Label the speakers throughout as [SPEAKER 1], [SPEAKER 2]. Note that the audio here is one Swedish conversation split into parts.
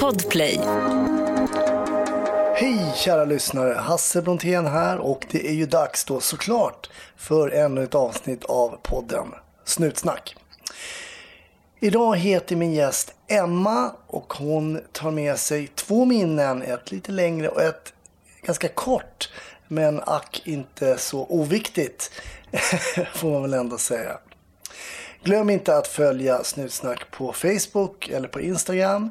[SPEAKER 1] Podplay.
[SPEAKER 2] Hej kära lyssnare, Hasse Brontén här och det är ju dags då såklart för ännu ett avsnitt av podden Snutsnack. Idag heter min gäst Emma och hon tar med sig två minnen, ett lite längre och ett ganska kort men ack inte så oviktigt får man väl ändå säga. Glöm inte att följa Snutsnack på Facebook eller på Instagram.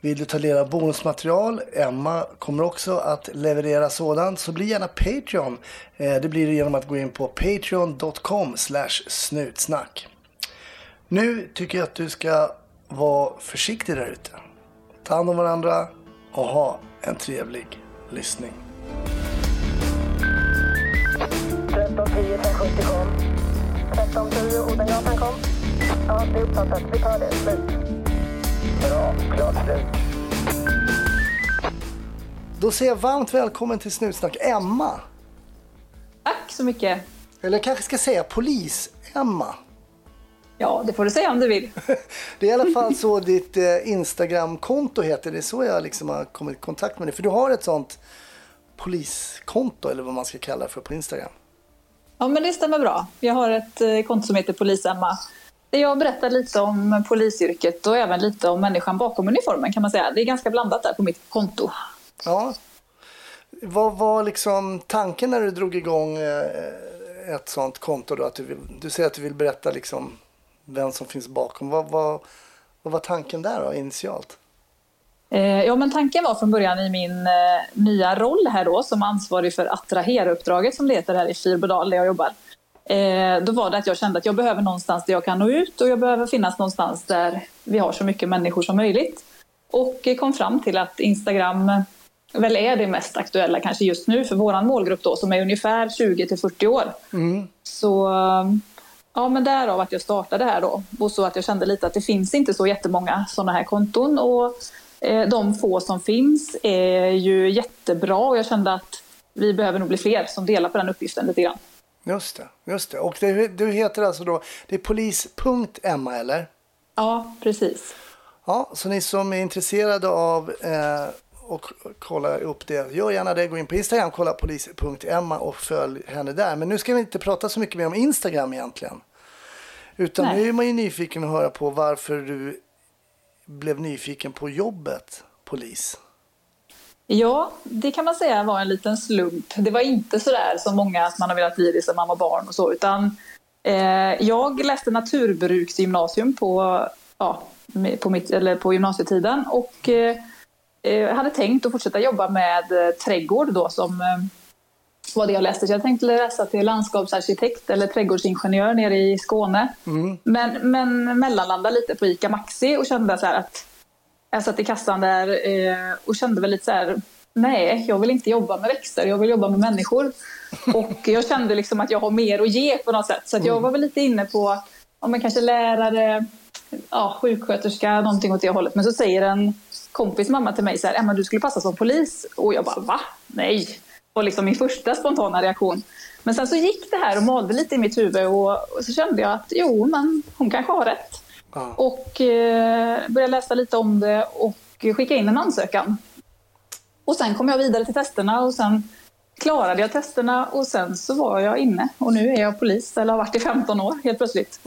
[SPEAKER 2] Vill du ta del av bonusmaterial, Emma kommer också att leverera sådant, så bli gärna Patreon. Eh, det blir det genom att gå in på patreon.com snutsnack. Nu tycker jag att du ska vara försiktig där ute. Ta hand om varandra och ha en trevlig lyssning.
[SPEAKER 3] 1310 1070 kom. 1310 Odengatan kom. Ja, det är uppfattat. Vi tar det. Slut. Bra. Klart slut.
[SPEAKER 2] Då säger jag varmt välkommen till Snutsnack, Emma.
[SPEAKER 4] Tack så mycket.
[SPEAKER 2] Eller jag kanske ska säga polis-Emma.
[SPEAKER 4] Ja, det får du säga om du vill.
[SPEAKER 2] Det är i alla fall så ditt eh, Instagram-konto heter. Det är så jag liksom har kommit i kontakt med dig. För du har ett sånt poliskonto eller vad man ska kalla det för på Instagram.
[SPEAKER 4] Ja, men det stämmer bra. Jag har ett eh, konto som heter Polis-Emma. Jag berättar lite om polisyrket och även lite om människan bakom uniformen kan man säga. Det är ganska blandat där på mitt konto.
[SPEAKER 2] Ja. Vad var liksom tanken när du drog igång eh, ett sånt konto? Då? Att du, vill, du säger att du vill berätta liksom vem som finns bakom. Vad, vad, vad var tanken där då, initialt?
[SPEAKER 4] Eh, Ja, men tanken var från början i min eh, nya roll här då som ansvarig för attrahera-uppdraget som det heter här i Fyrbodal där jag jobbar. Eh, Då var det att jag kände att jag behöver någonstans där jag kan nå ut och jag behöver finnas någonstans där vi har så mycket människor som möjligt. Och kom fram till att Instagram väl är det mest aktuella kanske just nu för våran målgrupp då som är ungefär 20 till 40 år. Så ja, men därav att jag startade här då och så att jag kände lite att det finns inte så jättemånga sådana här konton och de få som finns är ju jättebra och jag kände att vi behöver nog bli fler som delar på den uppgiften lite grann.
[SPEAKER 2] Just det, just det. Och det, du heter alltså då, det är polis.emma eller?
[SPEAKER 4] Ja, precis.
[SPEAKER 2] Ja, så ni som är intresserade av eh, och kolla upp det, gör gärna det. Gå in på Instagram, kolla polis.emma och följ henne där. Men nu ska vi inte prata så mycket mer om Instagram egentligen. Utan
[SPEAKER 4] Nej.
[SPEAKER 2] nu är man ju nyfiken att höra på varför du blev nyfiken på jobbet polis.
[SPEAKER 4] Ja, det kan man säga var en liten slump. Det var inte så där som många att man har velat bli det som man var barn och så, utan eh, jag läste naturbruksgymnasium på, ja, på, mitt, eller på gymnasietiden och eh, eh, hade tänkt att fortsätta jobba med eh, trädgård då som eh, eh, var det jag läste. Så jag tänkte läsa till landskapsarkitekt eller trädgårdsingenjör nere i Skåne. Men, men mellanlanda lite på ICA Maxi och kände så här att jag satt i kassan där eh, och kände väl lite så här, nej, jag vill inte jobba med växter, jag vill jobba med människor. Och jag kände liksom att jag har mer att ge på något sätt. Så jag var väl lite inne på, ja, men kanske lärare, ja, sjuksköterska, någonting åt det hållet. Men så säger en kompis mamma till mig så här, Emma du skulle passa som polis. Och jag bara, va? Nej. Och liksom min första spontana reaktion. Men sen så gick det här och malde lite i mitt huvud och, och så kände jag att jo, men hon kanske har rätt.
[SPEAKER 2] Ja.
[SPEAKER 4] Och eh, började läsa lite om det och skicka in en ansökan. Och sen kom jag vidare till testerna och sen klarade jag testerna och sen så var jag inne. Och nu är jag polis, eller har varit i 15 år helt plötsligt.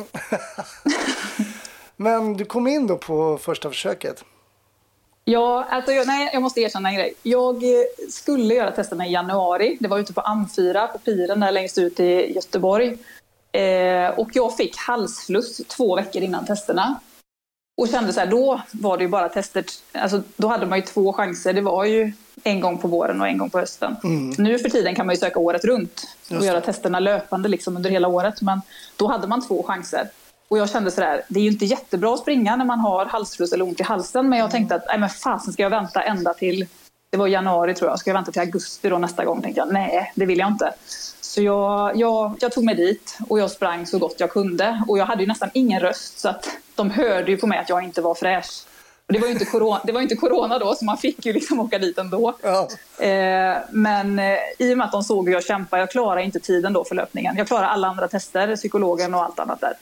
[SPEAKER 2] Men du kom in då på första försöket.
[SPEAKER 4] Ja, alltså jag, nej, jag måste erkänna en grej. Jag eh, skulle göra testerna i januari. Det var ute på Amfyra, på piren där längst ut i Göteborg. Eh, och jag fick halsfluss två veckor innan testerna. Och kände så här, då var det ju bara tester. Alltså, då hade man ju två chanser. Det var ju en gång på våren och en gång på hösten. Nu för tiden kan man ju söka året runt och göra testerna löpande liksom under hela året. Men då hade man två chanser. Och jag kände sådär, det är ju inte jättebra att springa när man har halsfluss eller ont i halsen. Men jag tänkte att, nej men fasen ska jag vänta ända till, det var januari tror jag, ska jag vänta till augusti då nästa gång? Tänkte jag, nej det vill jag inte. Så jag, jag, jag tog mig dit och jag sprang så gott jag kunde. Och jag hade ju nästan ingen röst så att de hörde ju på mig att jag inte var fräsch. Och det var ju inte corona, det var inte corona då så man fick ju liksom åka dit ändå.
[SPEAKER 2] Ja.
[SPEAKER 4] Eh, men eh, i och med att de såg hur jag kämpade, jag klarade inte tiden då för löpningen. Jag klarade alla andra tester, psykologen och allt annat där.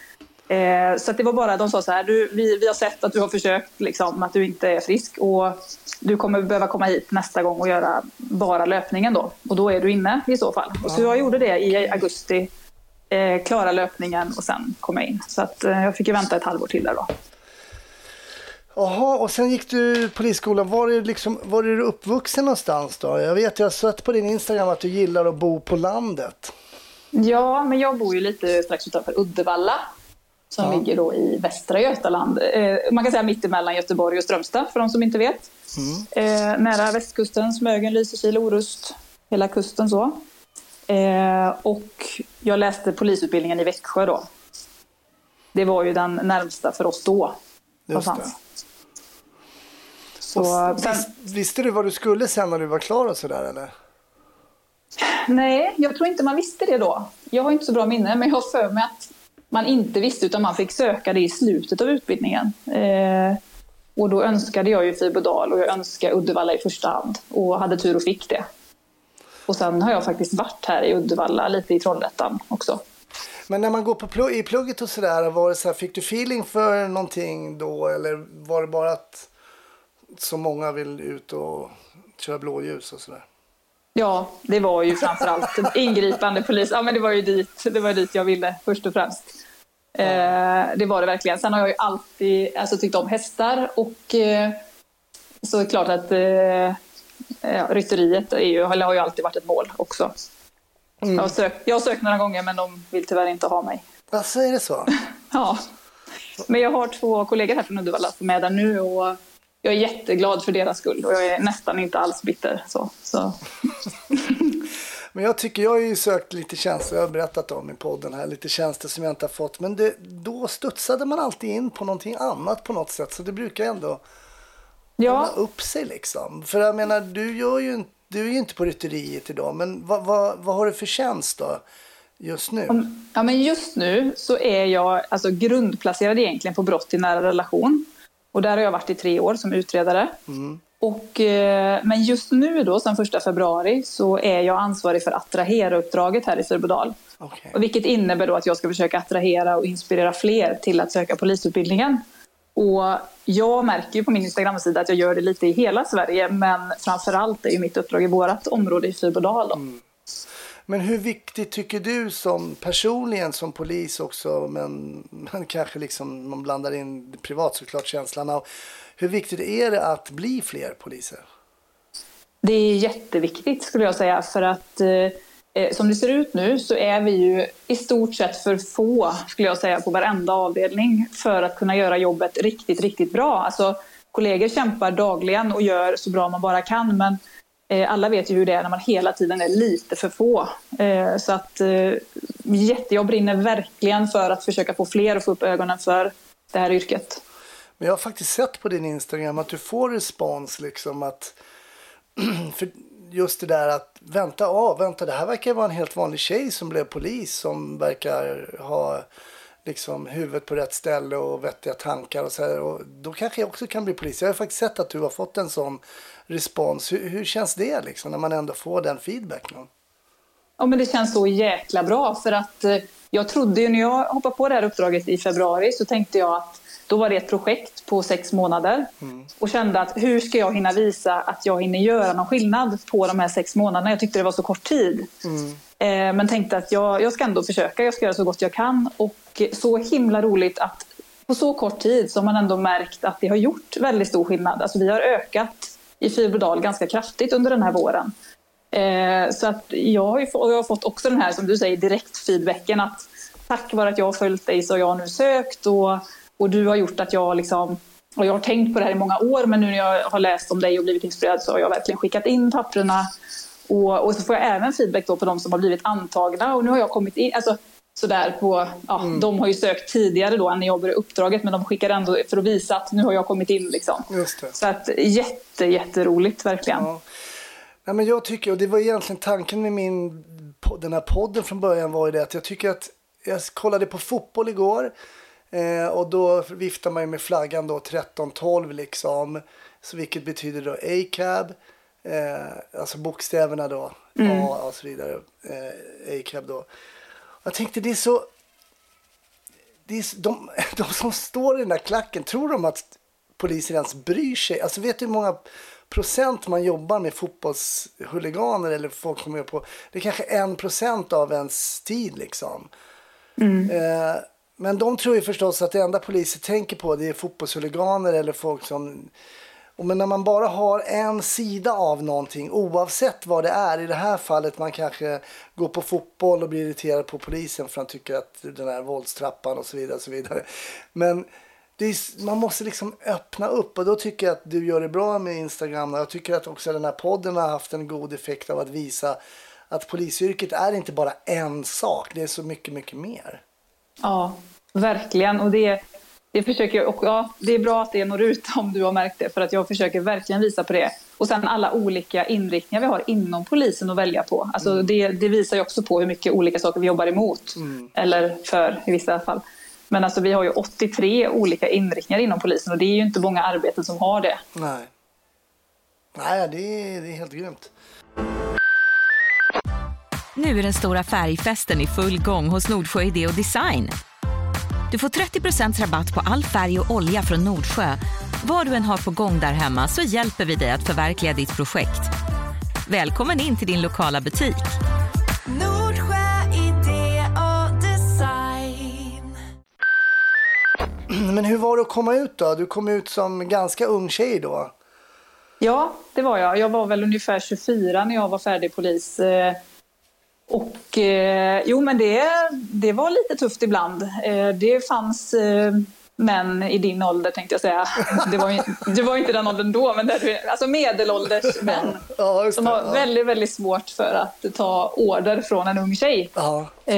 [SPEAKER 4] Eh, så det var bara, de sa så här, du, vi, vi har sett att du har försökt, liksom, att du inte är frisk och du kommer behöva komma hit nästa gång och göra bara löpningen då. Och då är du inne i så fall. Och så jag gjorde det i augusti, eh, klara löpningen och sen kom jag in. Så att eh, jag fick ju vänta ett halvår till där då.
[SPEAKER 2] Jaha, och sen gick du polisskolan. Var är, liksom, var är du uppvuxen någonstans då? Jag vet, jag har sett på din Instagram att du gillar att bo på landet.
[SPEAKER 4] Ja, men jag bor ju lite strax utanför Uddevalla som
[SPEAKER 2] Ja.
[SPEAKER 4] ligger då i västra Götaland. Eh, man kan säga mittemellan Göteborg och Strömstad för de som inte vet. Eh, nära västkusten, Smögen, Lysekil, Orust, hela kusten så. Eh, och jag läste polisutbildningen i Växjö då. Det var ju den närmsta för oss då.
[SPEAKER 2] Just det.
[SPEAKER 4] Så, sen,
[SPEAKER 2] vis, visste du vad du skulle sen när du var klar och sådär eller?
[SPEAKER 4] nej, jag tror inte man visste det då. Jag har inte så bra minne, men jag har för mig att man inte visste utan man fick söka det i slutet av utbildningen. Eh, och då önskade jag ju Fibodal och jag önskade Uddevalla i första hand och hade tur och fick det. Och sen har jag faktiskt varit här i Uddevalla, lite i Trollhättan också.
[SPEAKER 2] Men när man går på plugg, i plugget och sådär, var det så här, fick du feeling för någonting då eller var det bara att så många vill ut och köra blåljus och sådär?
[SPEAKER 4] Ja, det var ju framförallt ingripande polis. Ja, men det var ju dit, det var dit jag ville först och främst. Eh, det var det verkligen. Sen har jag ju alltid alltså, tyckt om hästar och eh, så är det klart att eh, ja, rytteriet är ju, har ju alltid varit ett mål också. Jag, har sökt, jag har sökt några gånger men de vill tyvärr inte ha mig.
[SPEAKER 2] Alltså är det så?
[SPEAKER 4] Ja. Men jag har två kollegor här från Uddevalla som är där nu och jag är jätteglad för deras skull och jag är nästan inte alls bitter. Så, så.
[SPEAKER 2] Men jag tycker, jag har ju sökt lite tjänster, jag har berättat om i podden här, lite tjänster som jag inte har fått. Men det, då studsade man alltid in på någonting annat på något sätt. Så det brukar ändå
[SPEAKER 4] Ja.
[SPEAKER 2] upp sig liksom. För jag menar, du, gör ju, du är ju inte på rytteriet idag. Men vad, vad, vad har du för tjänst då? Just nu?
[SPEAKER 4] Ja, men just nu så är jag alltså, grundplacerad egentligen på brott i nära relation. Och där har jag varit i tre år som utredare. Och, eh, men just nu då, sedan 1 februari, så är jag ansvarig för attrahera-uppdraget här i Fyrbodal. Och Vilket innebär då att jag ska försöka attrahera och inspirera fler till att söka polisutbildningen. Och jag märker ju på min Instagram-sida att jag gör det lite i hela Sverige, men framför allt är ju mitt uppdrag i vårt område i Fyrbodal. Då.
[SPEAKER 2] Men hur viktigt tycker du som personligen som polis också, men, men kanske liksom man blandar in privat såklart känslan av. Hur viktigt är det att bli fler poliser?
[SPEAKER 4] Det är jätteviktigt skulle jag säga för att eh, eh, som det ser ut nu så är vi ju i stort sett för få skulle jag säga på varenda avdelning för att kunna göra jobbet riktigt, riktigt bra. Alltså, kollegor kämpar dagligen och gör så bra man bara kan men Eh, alla vet ju hur det är när man hela tiden är lite för få. Eh, så att eh, jätte, jag brinner verkligen för att försöka få fler att få upp ögonen för det här yrket.
[SPEAKER 2] Men jag har faktiskt sett på din Instagram att du får respons liksom att för just det där att vänta, av, vänta det här verkar vara en helt vanlig tjej som blev polis som verkar ha liksom huvudet på rätt ställe och vettiga tankar och så här. Och då kanske jag också kan bli polis. Jag har faktiskt sett att du har fått en sån respons. Hur, hur känns det liksom när man ändå får den feedbacken?
[SPEAKER 4] Ja, men det känns så jäkla bra för att eh, jag trodde ju när jag hoppade på det här uppdraget i februari så tänkte jag att då var det ett projekt på sex månader och kände att hur ska jag hinna visa att jag hinner göra någon skillnad på de här sex månaderna. Jag tyckte det var så kort tid. Eh, men tänkte att jag, jag ska ändå försöka, jag ska göra så gott jag kan och så himla roligt att på så kort tid så har man ändå märkt att det har gjort väldigt stor skillnad. Alltså vi har ökat i Fyrbodal ganska kraftigt under den här våren. Eh, så att jag har, ju få, och jag har fått också den här, som du säger, direktfeedbacken att tack vare att jag har följt dig så har jag nu sökt och, och du har gjort att jag liksom och jag har tänkt på det här i många år men nu när jag har läst om dig och blivit inspirerad så har jag verkligen skickat in papperna och, och så får jag även feedback då på de som har blivit antagna och nu har jag kommit in, alltså sådär på, ja, de har ju sökt tidigare då än när jag började uppdraget men de skickar ändå för att visa att nu har jag kommit in liksom. Så att jätte, jätteroligt verkligen.
[SPEAKER 2] Ja. Nej, men jag tycker, och det var egentligen tanken med min, den här podden från början var ju det att jag tycker att jag kollade på fotboll igår eh, och då viftar man ju med flaggan då 13-12 liksom. Så vilket betyder då ACAB, eh, alltså bokstäverna då, A och så vidare, eh, ACAB då. Jag tänkte det är så det är, de, de som står i den där klacken, tror de att poliser ens bryr sig? Alltså vet du hur många procent man jobbar med fotbollshuliganer eller folk kommer på? Det är kanske en procent av ens tid liksom. Eh, men de tror ju förstås att det enda poliser tänker på det är fotbollshuliganer eller folk som... Och men när man bara har en sida av någonting, oavsett vad det är, i det här fallet man kanske går på fotboll och blir irriterad på polisen för att han tycker att den här våldstrappan och så vidare. Och så vidare. Men det är, man måste liksom öppna upp och då tycker jag att du gör det bra med Instagram. Och jag tycker att också den här podden har haft en god effekt av att visa att polisyrket är inte bara en sak, det är så mycket, mycket mer.
[SPEAKER 4] Ja, verkligen. Och det, det försöker och ja, det är bra att det når ut om du har märkt det, för att jag försöker verkligen visa på det. Och sen alla olika inriktningar vi har inom polisen att välja på. Alltså det, det visar ju också på hur mycket olika saker vi jobbar emot. Eller för i vissa fall. Men alltså vi har ju 83 olika inriktningar inom polisen och det är ju inte många arbeten som har det.
[SPEAKER 2] Nej. Nej, det är, det är helt grymt.
[SPEAKER 1] Nu är den stora färgfesten i full gång hos Nordsjö Idé och Design. Du får 30 rabatt på all färg och olja från Nordsjö. Vad du än har på gång där hemma så hjälper vi dig att förverkliga ditt projekt. Välkommen in till din lokala butik.
[SPEAKER 5] Nordsjö idé och design.
[SPEAKER 2] Men hur var det att komma ut då? Du kom ut som ganska ung tjej då.
[SPEAKER 4] Ja, det var jag. Jag var väl ungefär 24 när jag var färdig polis. Och eh, jo, men det, det var lite tufft ibland. Eh, det fanns eh, män i din ålder tänkte jag säga. Det var, det var inte den åldern då, men där alltså medelålders män.
[SPEAKER 2] Ja,
[SPEAKER 4] Som har väldigt, väldigt svårt för att ta order från en ung tjej.
[SPEAKER 2] Ja.
[SPEAKER 4] Eh,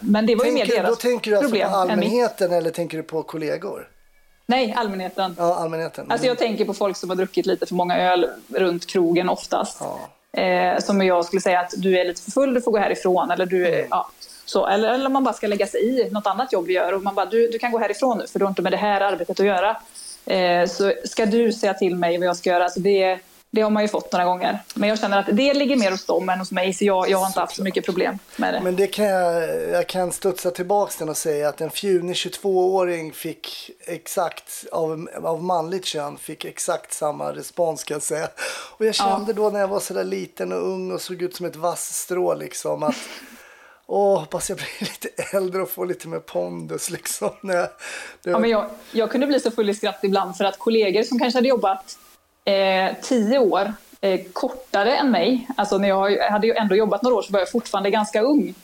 [SPEAKER 4] men det var ju mer
[SPEAKER 2] Tänker,
[SPEAKER 4] deras
[SPEAKER 2] då tänker du alltså
[SPEAKER 4] problem
[SPEAKER 2] på allmänheten eller tänker du på kollegor?
[SPEAKER 4] Nej, allmänheten.
[SPEAKER 2] Ja, allmänheten.
[SPEAKER 4] Alltså jag tänker på folk som har druckit lite för många öl runt krogen oftast.
[SPEAKER 2] Ja.
[SPEAKER 4] Eh, som jag skulle säga att du är lite för full, du får gå härifrån. Eller, du,
[SPEAKER 2] Mm.
[SPEAKER 4] ja, så. eller, eller man bara ska lägga sig i något annat jobb vi gör. Och man bara, du, du kan gå härifrån nu för du har inte med det här arbetet att göra. Eh, så ska du säga till mig vad jag ska göra. Alltså det, det har man ju fått några gånger. Men jag känner att det ligger mer hos dem än hos mig. Så jag, jag har inte haft så mycket problem med det.
[SPEAKER 2] Men det kan jag, jag kan studsa tillbaks den och säga att en fjunig 22-åring fick exakt, av, av manligt kön, fick exakt samma respons kan jag säga. Och jag kände då när jag var sådär liten och ung och såg ut som ett vassstrå liksom att Åh, hoppas jag blir lite äldre och får lite mer pondus liksom. När jag, det,
[SPEAKER 4] Ja, men jag, jag kunde bli så full i skratt ibland för att kollegor som kanske hade jobbat eh, tio år eh, kortare än mig, alltså när jag, hade ju ändå jobbat några år så var jag fortfarande ganska ung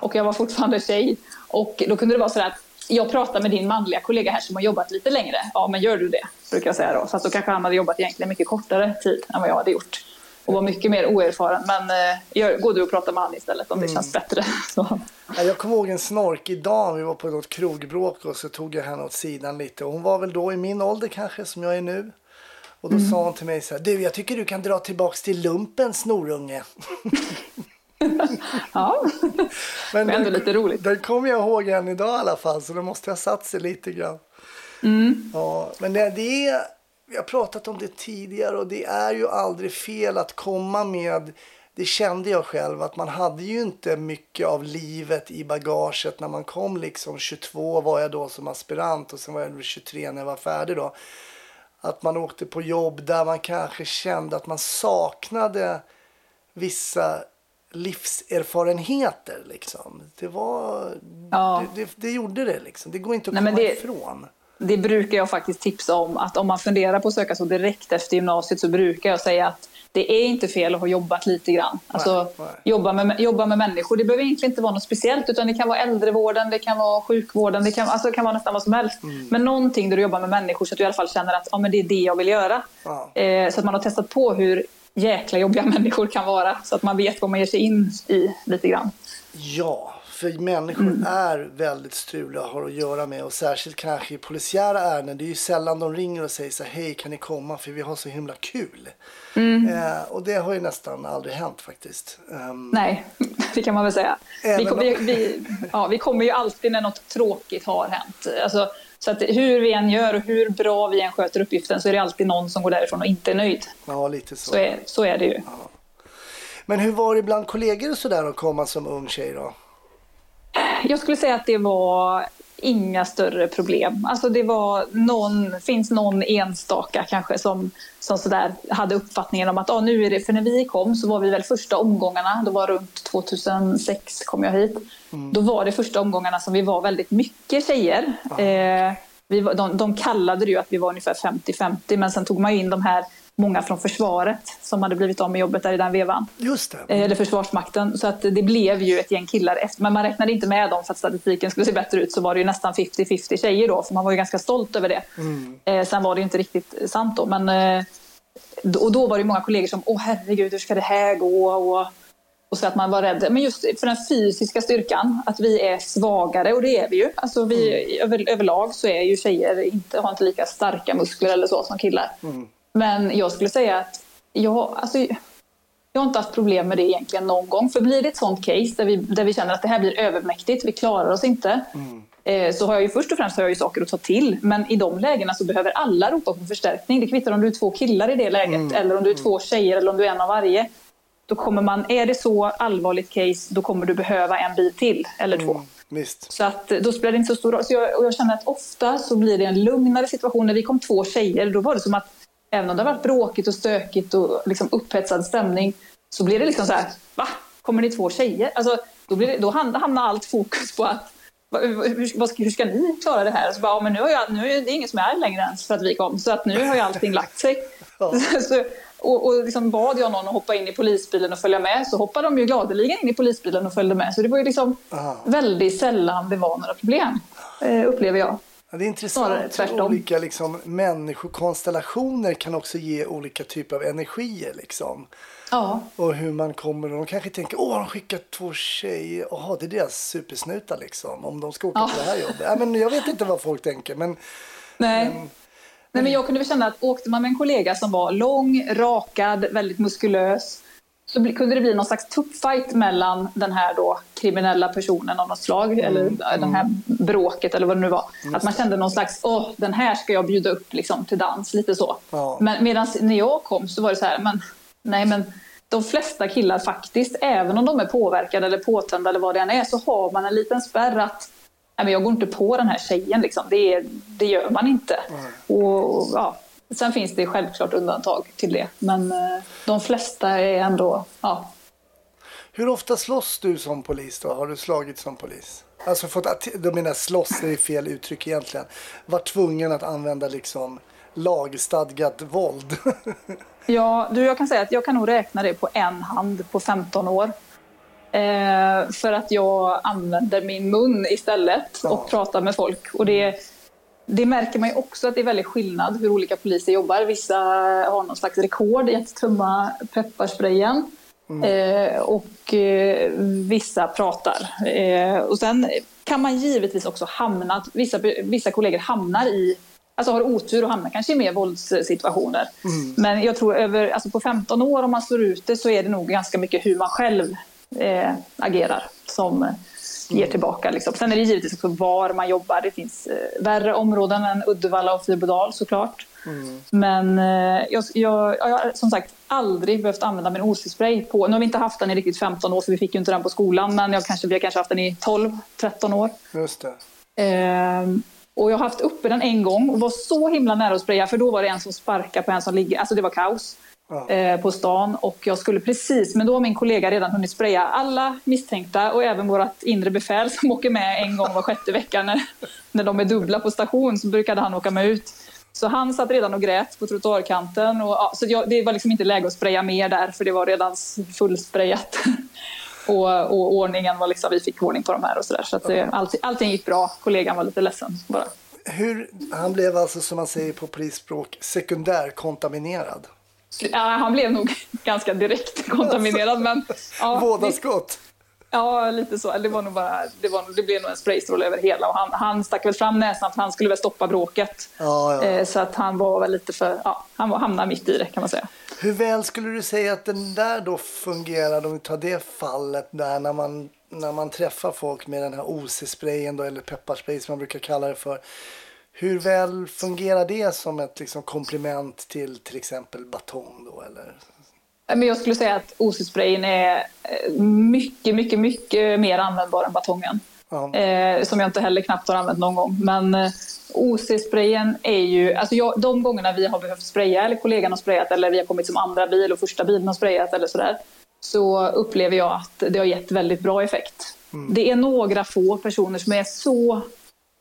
[SPEAKER 4] och jag var fortfarande tjej. Och då kunde det vara så att jag pratar med din manliga kollega här som har jobbat lite längre. Ja, men gör du det? Brukar jag säga då. Fast då kanske han hade jobbat egentligen mycket kortare tid än vad jag hade gjort. Och var mycket mer oerfaren. Men eh, gör, gå du och prata med han istället om det känns bättre. Så.
[SPEAKER 2] Ja, Jag kommer ihåg en snorkig dag. Vi var på något krogbråk och så tog jag henne åt sidan lite. Och hon var väl då i min ålder kanske som jag är nu. Och då sa hon till mig så här. Du, jag tycker du kan dra tillbaks till lumpen snorunge.
[SPEAKER 4] Ja.
[SPEAKER 2] Men
[SPEAKER 4] Det är ändå lite roligt.
[SPEAKER 2] den kommer jag ihåg än idag i alla fall. Så det måste ha satt sig lite grann.
[SPEAKER 4] Mm.
[SPEAKER 2] Ja, men det är, vi har pratat om det tidigare och det är ju aldrig fel att komma med, det kände jag själv, att man hade ju inte mycket av livet i bagaget när man kom liksom 22 var jag då som aspirant och sen var jag 23 när jag var färdig då. Att man åkte på jobb där man kanske kände att man saknade vissa livserfarenheter liksom. Det var,
[SPEAKER 4] Ja.
[SPEAKER 2] det, det, det gjorde det liksom. Det går inte att
[SPEAKER 4] Nej,
[SPEAKER 2] komma
[SPEAKER 4] det-
[SPEAKER 2] ifrån.
[SPEAKER 4] Det brukar jag faktiskt tipsa om. Att om man funderar på att söka så direkt efter gymnasiet så brukar jag säga att det är inte fel att ha jobbat lite grann. Alltså,
[SPEAKER 2] Nej, nej.
[SPEAKER 4] Jobba, med, jobba med människor. Det behöver egentligen inte vara något speciellt utan det kan vara äldrevården, det kan vara sjukvården, det kan, alltså, det kan vara nästan vad som helst.
[SPEAKER 2] Mm.
[SPEAKER 4] Men någonting där du jobbar med människor så att du i alla fall känner att ja, men det är det jag vill göra.
[SPEAKER 2] Ja.
[SPEAKER 4] Eh, så att man har testat på hur jäkla jobbiga människor kan vara så att man vet vad man ger sig in i lite grann.
[SPEAKER 2] Ja, för människor
[SPEAKER 4] Mm.
[SPEAKER 2] är väldigt struliga och har att göra med och särskilt kanske i polisiära ärenden. Det är ju sällan de ringer och säger så här, hej kan ni komma för vi har så himla kul.
[SPEAKER 4] Mm.
[SPEAKER 2] Eh, och det har ju nästan aldrig hänt faktiskt. Ehm,
[SPEAKER 4] Nej, det kan man väl säga. Vi, kom,
[SPEAKER 2] om-
[SPEAKER 4] vi, vi, ja, vi kommer ju alltid när något tråkigt har hänt. Alltså, så att hur vi än gör och hur bra vi än sköter uppgiften så är det alltid någon som går därifrån och inte är nöjd.
[SPEAKER 2] ja, lite så.
[SPEAKER 4] Så är, så är det ju.
[SPEAKER 2] Men hur var det bland kollegor och sådär att komma som ung tjej då?
[SPEAKER 4] Jag skulle säga att det var inga större problem. Alltså det var någon, finns någon enstaka kanske som, som sådär hade uppfattningen om att ah, nu är det, för när vi kom så var vi väl första omgångarna, det var runt 2006 kom jag hit. Då var det första omgångarna som vi var väldigt mycket tjejer. Eh, vi var, de, de kallade det ju att vi var ungefär 50-50 men sen tog man ju in de här många från försvaret som hade blivit av med jobbet där i den vevan.
[SPEAKER 2] Just det.
[SPEAKER 4] Eh, Eller Försvarsmakten. Så att det blev ju ett gäng killar efter. Men man räknade inte med dem för att statistiken skulle se bättre ut. Så var det ju nästan 50-50 tjejer då. För man var ju ganska stolt över det. Eh, sen var det ju inte riktigt sant då. Men, eh, och då var det många kollegor som, åh herregud, hur ska det här gå? Och, och så att man var rädd. Men just för den fysiska styrkan, att vi är svagare, och det är vi ju. Alltså vi, över, överlag så är ju tjejer inte, har inte lika starka muskler eller så som killar. Men jag skulle säga att jag, alltså, jag har inte haft problem med det egentligen någon gång. För blir det ett sånt case där vi, där vi känner att det här blir övermäktigt, vi klarar oss inte. Eh, så har jag ju först och främst har jag ju saker att ta till. Men i de lägena så behöver alla ropa på förstärkning. Det kvittar om du är två killar i det läget eller om du är två tjejer eller om du är en av varje. Då kommer man, är det så allvarligt case, då kommer du behöva en bil till eller två.
[SPEAKER 2] Visst.
[SPEAKER 4] Så att, eh, då spelar det inte så stor roll. Så jag, och jag känner att ofta så blir det en lugnare situation. När vi kom två tjejer, då var det som att även om det har varit bråkigt och stökigt och liksom upphetsad stämning, så blir det liksom så här, va? Kommer ni två tjejer? Alltså, då, blir det, då ham- hamnar allt fokus på att hur, hur ska ni klara det här? Så bara, ja, men nu, har jag, nu är det ingen som är arg längre ens för att vi kom, så att nu har ju allting lagt sig. så, och och liksom bad jag någon att hoppa in i polisbilen och följa med så hoppade de ju gladeligen in i polisbilen och följde med. Så det var ju liksom väldigt sällan det var några problem, eh, upplever jag.
[SPEAKER 2] Ja, det är intressant hur olika liksom, människokonstellationer kan också ge olika typer av energier. Liksom.
[SPEAKER 4] Ja,
[SPEAKER 2] Och hur man kommer, och de kanske tänker, åh de skickar två tjejer, jaha det är deras supersnutar liksom, om de ska åka
[SPEAKER 4] Ja.
[SPEAKER 2] på det här jobbet. Ja, men jag vet inte vad folk tänker, men
[SPEAKER 4] nej. Nej, men jag kunde väl känna att åkte man med en kollega som var lång, rakad, väldigt muskulös så kunde det bli någon slags tuppfight mellan den här då kriminella personen av något slag eller äh, den här bråket eller vad det nu var. Att man kände någon slags, åh den här ska jag bjuda upp liksom, till dans, lite så.
[SPEAKER 2] Ja.
[SPEAKER 4] Men medan när jag kom så var det så här, men nej men de flesta killar faktiskt, även om de är påverkade eller påtända eller vad det än är, så har man en liten spärr att nej, men jag går inte på den här tjejen. Liksom. Det, det gör man inte. Och, och, ja. Sen finns det självklart undantag till det. Men eh, de flesta är ändå... Ja.
[SPEAKER 2] hur ofta slåss du som polis då? Har du slagit som polis? Alltså fått, att- då menar jag slåss, det är fel uttryck egentligen. Var tvungen att använda liksom lagstadgat våld.
[SPEAKER 4] Ja, du, jag kan säga att jag kan nog räkna det på en hand på 15 år. Eh, för att jag använder min mun istället och
[SPEAKER 2] Ja.
[SPEAKER 4] pratar med folk. Och det, det märker man ju också att det är väldigt skillnad hur olika poliser jobbar. Vissa har någon slags rekord i att tumma pepparsprayen. Eh, och eh, vissa pratar. Eh, och sen kan man givetvis också hamna, att vissa, vissa kollegor hamnar i Alltså har otur och hamnar kanske i mer våldssituationer. Men jag tror över, alltså på 15 år om man slår ut det så är det nog ganska mycket hur man själv eh, agerar som ger tillbaka. Liksom. Sen är det givetvis också var man jobbar. Det finns eh, värre områden än Uddevalla och Fyrbodal såklart. Men eh, jag, jag, jag har som sagt aldrig behövt använda min OC-spray på... Nu har vi inte haft den i riktigt 15 år för vi fick ju inte den på skolan. Men jag kanske, vi har kanske haft den i 12-13 år.
[SPEAKER 2] Just det.
[SPEAKER 4] Ehm, och jag har haft uppe den en gång och var så himla nära att spraya för då var det en som sparkade på en som ligger, alltså det var kaos
[SPEAKER 2] Ja.
[SPEAKER 4] eh, på stan och jag skulle precis, men då har min kollega redan hunnit spraya alla misstänkta och även vårt inre befäl som åker med en gång var sjätte vecka när, när de är dubbla på station så brukade han åka med ut. Så han satt redan och grät på trottoarkanten. Och, ja, så jag, det var liksom inte läge att spraya mer där för det var redan fullsprayat. och, och ordningen var liksom, vi fick ordning på de här och sådär. Så att det, allting, allting gick bra. Kollegan var lite ledsen bara.
[SPEAKER 2] Hur, han blev alltså som man säger på polisspråk sekundärkontaminerad.
[SPEAKER 4] Ja, han blev nog ganska direkt kontaminerad. Men, ja,
[SPEAKER 2] Båda skott.
[SPEAKER 4] Ja, lite så. Det, var nog bara, det, var, det blev nog en spraystråle över hela. Och han, han stack väl fram näsan för han skulle väl stoppa bråket.
[SPEAKER 2] Ja, ja.
[SPEAKER 4] Eh, så att han var väl lite för... Ja, han var, hamnade mitt i det kan man säga.
[SPEAKER 2] Hur väl skulle du säga att den där då fungerade om vi tar det fallet där när man, när man träffar folk med den här OC-sprayen eller pepparspray som man brukar kalla det för. Hur väl fungerar det som ett liksom, komplement till till exempel batong då eller?
[SPEAKER 4] Men jag skulle säga att OC-sprayen är eh, mycket, mycket, mycket mer användbar än batongen. Eh, som jag inte heller knappt har använt någon gång. Men eh, OC-sprayen är ju, alltså jag, de gångerna vi har behövt spraya eller kollegan har sprayat eller vi har kommit som andra bil och första bilen har sprayat eller sådär så upplever jag att det har gett väldigt bra effekt. Det är några få personer som är så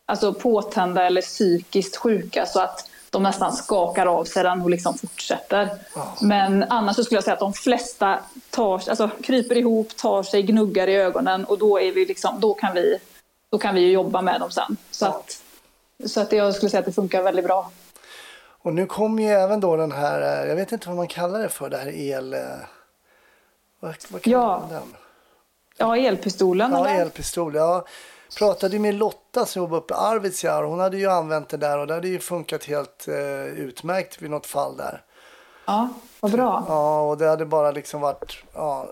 [SPEAKER 4] alltså, påtända eller psykiskt sjuka så att de nästan skakar av sig den och liksom fortsätter. Men annars så skulle jag säga att de flesta tar, alltså, kryper ihop, tar sig, gnuggar i ögonen och då, är vi liksom, då, kan, vi, då kan vi jobba med dem sen. Så, att, så att jag skulle säga att det funkar väldigt bra.
[SPEAKER 2] Och nu kommer ju även då den här, eh, jag vet inte vad man kallar det för, det här el... eh, Vad, vad kallar
[SPEAKER 4] Ja.
[SPEAKER 2] man den?
[SPEAKER 4] Ja, elpistolen
[SPEAKER 2] Ja,
[SPEAKER 4] eller?
[SPEAKER 2] elpistol. Jag pratade med Lotta som jobbar uppe i Arvidsjaur. Hon hade ju använt det där och det hade ju funkat helt eh, utmärkt vid något fall där.
[SPEAKER 4] Ja, vad bra.
[SPEAKER 2] Ja, och det hade bara liksom varit ja,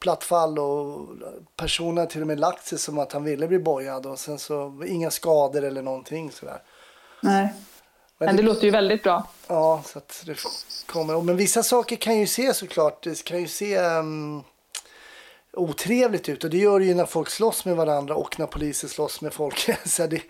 [SPEAKER 2] platt fall och personen hade till och med lagt sig som att han ville bli bojad och sen så inga skador eller någonting sådär.
[SPEAKER 4] Nej. Men det låter ju väldigt bra.
[SPEAKER 2] Ja, så att det kommer. Men vissa saker kan ju se såklart, det kan ju se um, otrevligt ut och det gör det ju när folk slåss med varandra och när poliser slåss med folk. så det,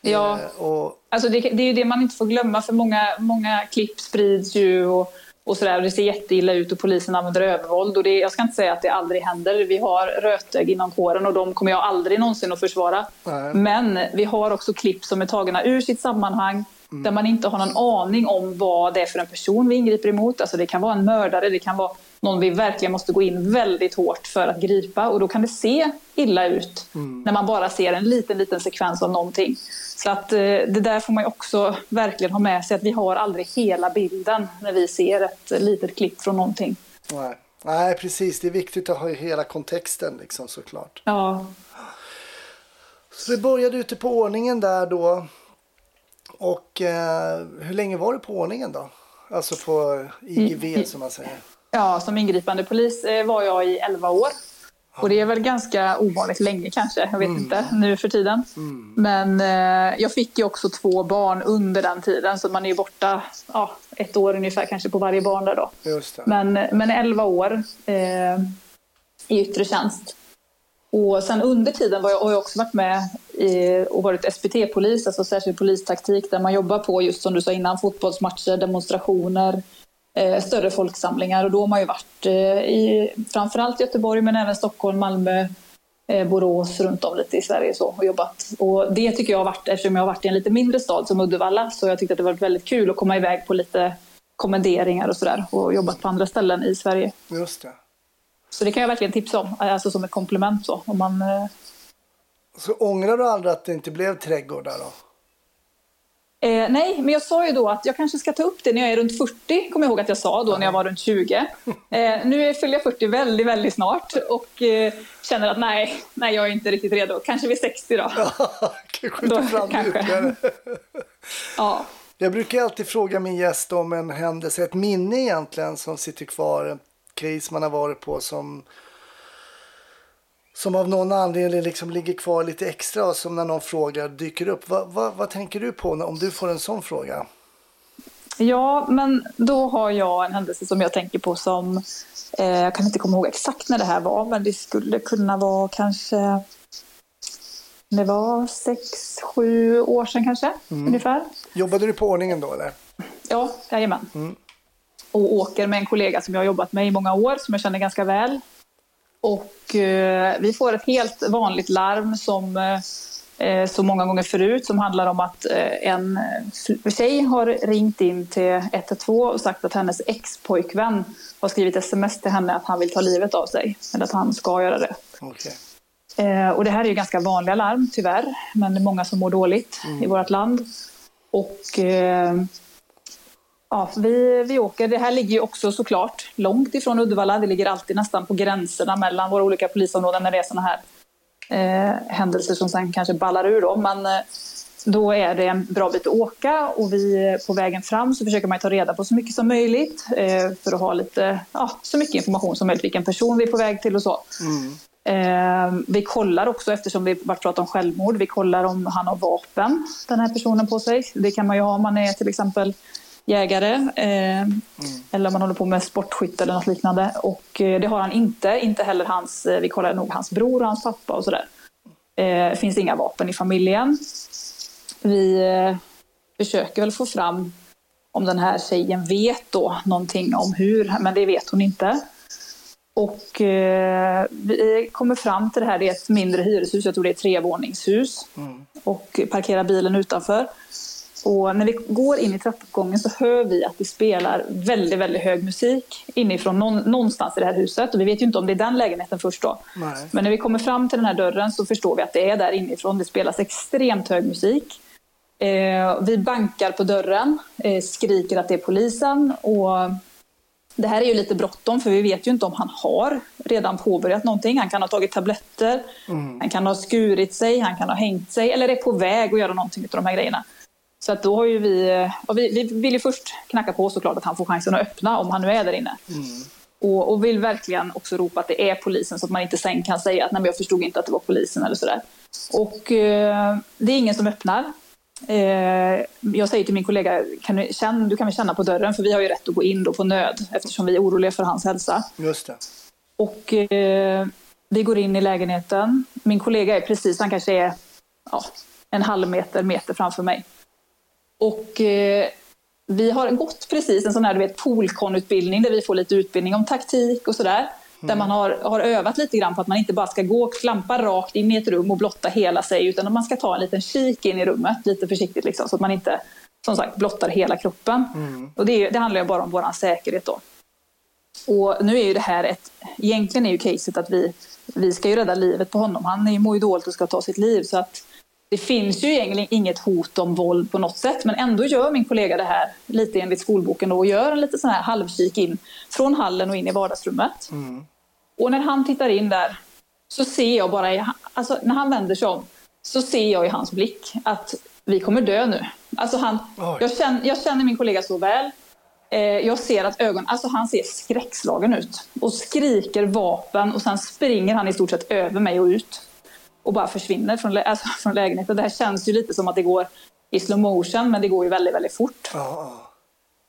[SPEAKER 4] Ja.
[SPEAKER 2] eh, och,
[SPEAKER 4] Alltså det, det är ju det man inte får glömma för många, många klipp sprids ju och, och sådär. Och det ser jätteilla ut och polisen använder övervåld. Och det, jag ska inte säga att det aldrig händer. Vi har rötägg inom kåren och de kommer jag aldrig någonsin att försvara.
[SPEAKER 2] Nej.
[SPEAKER 4] Men vi har också klipp som är tagna ur sitt sammanhang där man inte har någon aning om vad det är för en person vi ingriper emot. Alltså det kan vara en mördare, det kan vara någon vi verkligen måste gå in väldigt hårt för att gripa och då kan det se illa ut när man bara ser en liten, liten sekvens av någonting. Så att eh, det där får man ju också verkligen ha med sig att vi har aldrig hela bilden när vi ser ett litet klipp från någonting.
[SPEAKER 2] nej. nej, precis. Det är viktigt att ha hela kontexten liksom såklart.
[SPEAKER 4] Ja,
[SPEAKER 2] Så det började ute på ordningen där då. Och eh, hur länge var du på ordningen då? Alltså på IGV som man säger.
[SPEAKER 4] Ja, som ingripande polis eh, var jag i 11 år. Och det är väl ganska ovanligt länge kanske, jag vet inte, nu för tiden. Men eh, jag fick ju också två barn under den tiden, så man är ju borta ja, ett år ungefär kanske på varje barn där då. Men, men 11 år eh, i yttre tjänst. Och sen under tiden var jag, har jag också varit med i, och varit SPT-polis, alltså särskild polistaktik, där man jobbar på just som du sa innan, fotbollsmatcher, demonstrationer, eh, större folksamlingar. Och då har man ju varit eh, i framförallt Göteborg, men även Stockholm, Malmö, eh, Borås, runt om lite i Sverige så, och jobbat. Och det tycker jag har varit, eftersom jag har varit i en lite mindre stad som Uddevalla, så jag tyckte att det var väldigt kul att komma iväg på lite kommenderingar och sådär och jobbat på andra ställen i Sverige.
[SPEAKER 2] Just det.
[SPEAKER 4] Så det kan jag verkligen tipsa om, alltså som ett komplement så. Om man, eh,
[SPEAKER 2] Så ångrar du aldrig att det inte blev trädgård där då?
[SPEAKER 4] Eh, nej, men jag sa ju då att jag kanske ska ta upp det när jag är runt 40, kommer jag ihåg att jag sa då när jag var runt 20. Eh, nu fyller jag 40 väldigt, väldigt snart och eh, känner att nej, nej, jag är inte riktigt redo. Kanske vid 60 då.
[SPEAKER 2] Kan skjuta
[SPEAKER 4] Då
[SPEAKER 2] fram
[SPEAKER 4] kanske. Ja.
[SPEAKER 2] Jag brukar alltid fråga min gäst om en händelse, ett minne egentligen som sitter kvar. En case man har varit på som, som av någon anledning liksom ligger kvar lite extra och som när någon frågar dyker upp. Vad, vad, vad tänker du på om du får en sån fråga?
[SPEAKER 4] Ja, men då har jag en händelse som jag tänker på som... Eh, jag kan inte komma ihåg exakt när det här var, men det skulle kunna vara kanske... Det var sex, sju år sedan kanske, ungefär.
[SPEAKER 2] Jobbade du på ordningen då eller?
[SPEAKER 4] Ja, jajamän. Och åker med en kollega som jag har jobbat med i många år, som jag känner ganska väl. Och eh, vi får ett helt vanligt larm som eh, eh, så många gånger förut som handlar om att eh, en eh, tjej har ringt in till 112 och sagt att hennes ex-pojkvän har skrivit sms till henne att han vill ta livet av sig. Eller att han ska göra det.
[SPEAKER 2] Okej.
[SPEAKER 4] Eh, och det här är ju ganska vanliga larm, tyvärr. Men det är många som mår dåligt i vårt land. Och ja, vi, vi åker. Det här ligger ju också såklart långt ifrån Uddevalla. Det ligger alltid nästan på gränserna mellan våra olika polisområden när det är såna här eh, händelser som sen kanske ballar ur. Då. Men eh, då är det en bra bit att åka och vi på vägen fram så försöker man ta reda på så mycket som möjligt eh, för att ha lite, ja, så mycket information som möjligt, vilken person vi är på väg till och så. Eh, vi kollar också, eftersom vi varit pratat om självmord, vi kollar om han har vapen, den här personen på sig. Det kan man ju ha om man är till exempel jägare eh, eller om man håller på med sportskytte eller något liknande. Och eh, det har han inte, inte heller hans, eh, vi kollar nog hans bror och hans pappa och sådär. Eh, finns inga vapen i familjen. Vi eh, försöker väl få fram om den här tjejen vet då någonting om hur, men det vet hon inte. Och eh, vi kommer fram till det här, det är ett mindre hyreshus, jag tror det är ett trevåningshus. Och parkerar bilen utanför. Och när vi går in i trappuppgången så hör vi att det spelar väldigt, väldigt hög musik inifrån någon, någonstans i det här huset. Och vi vet ju inte om det är den lägenheten först då.
[SPEAKER 2] Nej.
[SPEAKER 4] Men när vi kommer fram till den här dörren så förstår vi att det är där inifrån. Det spelas extremt hög musik. Eh, vi bankar på dörren, eh, skriker att det är polisen. Och det här är ju lite bråttom för vi vet ju inte om han har redan påbörjat någonting. Han kan ha tagit tabletter, han kan ha skurit sig, han kan ha hängt sig eller är på väg att göra någonting av de här grejerna. Så att då har ju vi, och vi, vi vill ju först knacka på såklart att han får chansen att öppna om han nu är där inne. Och, och vill verkligen också ropa att det är polisen så att man inte sen kan säga att Nej, men jag förstod inte att det var polisen eller sådär. Och eh, det är ingen som öppnar. Eh, jag säger till min kollega, kan du, känn, du kan väl känna på dörren för vi har ju rätt att gå in då på nöd eftersom vi är oroliga för hans hälsa.
[SPEAKER 2] Just det.
[SPEAKER 4] Och eh, vi går in i lägenheten. Min kollega är precis, han kanske är ja, en halv meter, meter framför mig. Och eh, vi har gått precis en sån här du vet, poolkonutbildning där vi får lite utbildning om taktik och sådär. Där man har, har övat lite grann på att man inte bara ska gå och klampa rakt in i ett rum och blotta hela sig utan att man ska ta en liten kik in i rummet lite försiktigt liksom, så att man inte som sagt blottar hela kroppen. Och det, det handlar ju bara om vår säkerhet då. Och nu är ju det här ett, egentligen är ju caset att vi, vi ska ju rädda livet på honom. Han är ju mår ju dåligt och ska ta sitt liv så att det finns ju egentligen inget hot om våld på något sätt men ändå gör min kollega det här lite enligt skolboken då och gör en lite sån här halvkik in från hallen och in i vardagsrummet. Och när han tittar in där så ser jag bara, i, alltså när han vänder sig om så ser jag i hans blick att vi kommer dö nu. Alltså han, jag, känner, jag känner min kollega så väl. Eh, jag ser att ögonen, alltså han ser skräckslagen ut och skriker vapen och sen springer han i stort sett över mig och ut och bara försvinner från, lä- alltså, från lägenheten. Det här känns ju lite som att det går i slow motion men det går ju väldigt, väldigt fort.
[SPEAKER 2] Ja.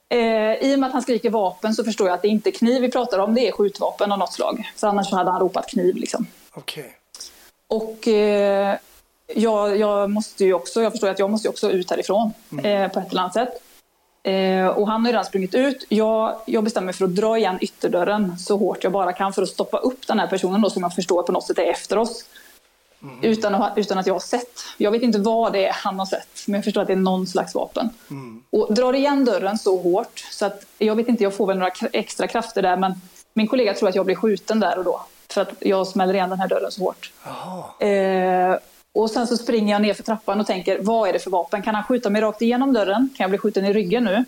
[SPEAKER 4] Eh, I och med att han skriker vapen så förstår jag att det inte är kniv vi pratar om, det är skjutvapen av något slag. För annars hade han ropat kniv liksom.
[SPEAKER 2] Okej.
[SPEAKER 4] Och eh, jag, jag måste ju också, jag förstår att jag måste också ut härifrån eh, på ett eller annat sätt. Eh, och han har ju redan sprungit ut. Jag, jag bestämmer mig för att dra igen ytterdörren så hårt jag bara kan för att stoppa upp den här personen då som jag förstår på något sätt är efter oss. Utan, att, utan att jag har sett. Jag vet inte vad det är han har sett, men jag förstår att det är någon slags vapen. Och drar igen dörren så hårt så att jag vet inte, jag får väl några extra krafter där, men min kollega tror att jag blir skjuten där och då. För att jag smäller igen den här dörren så hårt. Eh, och sen så springer jag ner för trappan och tänker, vad är det för vapen? Kan han skjuta mig rakt igenom dörren? Kan jag bli skjuten i ryggen nu?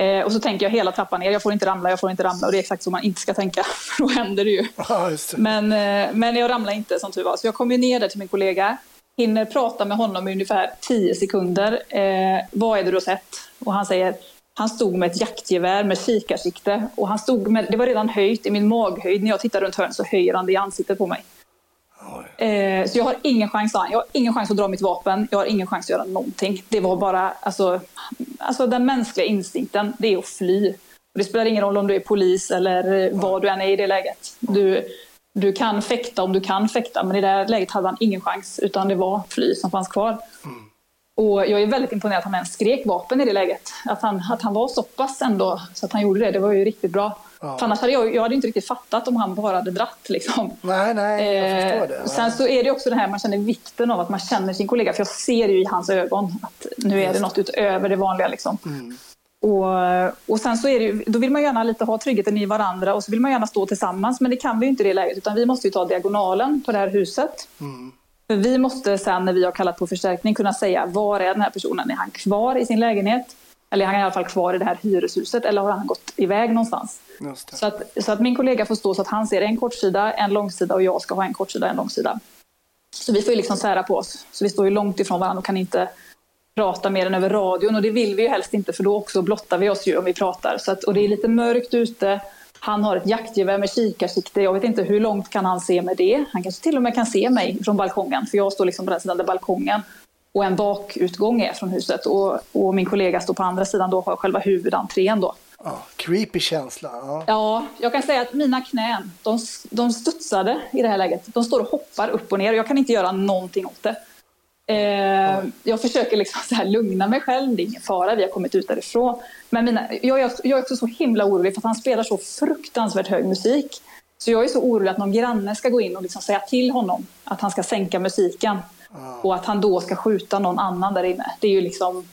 [SPEAKER 4] Eh, och så tänker jag hela trappan ner, jag får inte ramla, jag får inte ramla. Och det är exakt så man inte ska tänka, för då händer det ju.
[SPEAKER 2] Det.
[SPEAKER 4] Men, eh, men jag ramlar inte som tur var. Så jag kommer ner där till min kollega, hinner prata med honom i ungefär 10 sekunder. Eh, vad är det du har sett? Och han säger, han stod med ett jaktgevär med kikarsikte. Och han stod med, det var redan höjt i min maghöjd. När jag tittar runt hörnet så höjer han det i ansiktet på mig. Eh, så jag har ingen chans. Jag har ingen chans att dra mitt vapen. Jag har ingen chans att göra någonting. Det var bara, alltså, alltså den mänskliga instinkten, det är att fly. Och det spelar ingen roll om du är polis eller vad du än är i det läget. Du, du kan fäkta om du kan fäkta, men i det här läget hade han ingen chans. Utan det var fly som fanns kvar. Och jag är väldigt imponerad att han ens skrek vapen i det läget. Att han, att han var så pass ändå så att han gjorde det, det var ju riktigt bra. För annars hade jag, jag hade inte riktigt fattat om han bara hade dratt. Liksom.
[SPEAKER 2] Nej, nej, jag förstår
[SPEAKER 4] Eh,
[SPEAKER 2] det.
[SPEAKER 4] sen så är det också det här man känner vikten av att man känner sin kollega. För jag ser ju i hans ögon att nu är det något utöver det vanliga. Liksom.
[SPEAKER 2] Mm.
[SPEAKER 4] Och, och sen så är det ju, då vill man gärna lite ha tryggheten i varandra och så vill man gärna stå tillsammans. Men det kan vi ju inte i det läget utan vi måste ju ta diagonalen på det här huset.
[SPEAKER 2] Mm.
[SPEAKER 4] För vi måste sen när vi har kallat på förstärkning kunna säga var är den här personen? Är han kvar i sin lägenhet? Eller är han i alla fall kvar i det här hyreshuset? Eller har han gått iväg någonstans?
[SPEAKER 2] Just det.
[SPEAKER 4] Så att, så att min kollega får stå så att han ser en kortsida, en långsida och jag ska ha en kortsida, en långsida. Så vi får ju liksom sära på oss. Så vi står ju långt ifrån varandra och kan inte prata mer än över radion. Och det vill vi ju helst inte för då också blottar vi oss ju om vi pratar. Så att, och det är lite mörkt ute. Han har ett jaktgevär med kikarsikte. Jag vet inte hur långt kan han se med det. Han kanske till och med kan se mig från balkongen. För jag står liksom på den sidan där balkongen och en bakutgång är från huset. Och, och min kollega står på andra sidan då och har själva huvudentrén då.
[SPEAKER 2] Ja, creepy känsla. Ja.
[SPEAKER 4] Ja, jag kan säga att mina knän, de, de studsade i det här läget. De står och hoppar upp och ner och jag kan inte göra någonting åt det. Eh, jag försöker liksom så här lugna mig själv, det är ingen fara, vi har kommit ut därifrån. Men mina, jag, är, jag är också så himla orolig för att han spelar så fruktansvärt hög musik. Så jag är så orolig att någon granne ska gå in och liksom säga till honom att han ska sänka musiken. Och att han då ska skjuta någon annan där inne. Det är ju liksom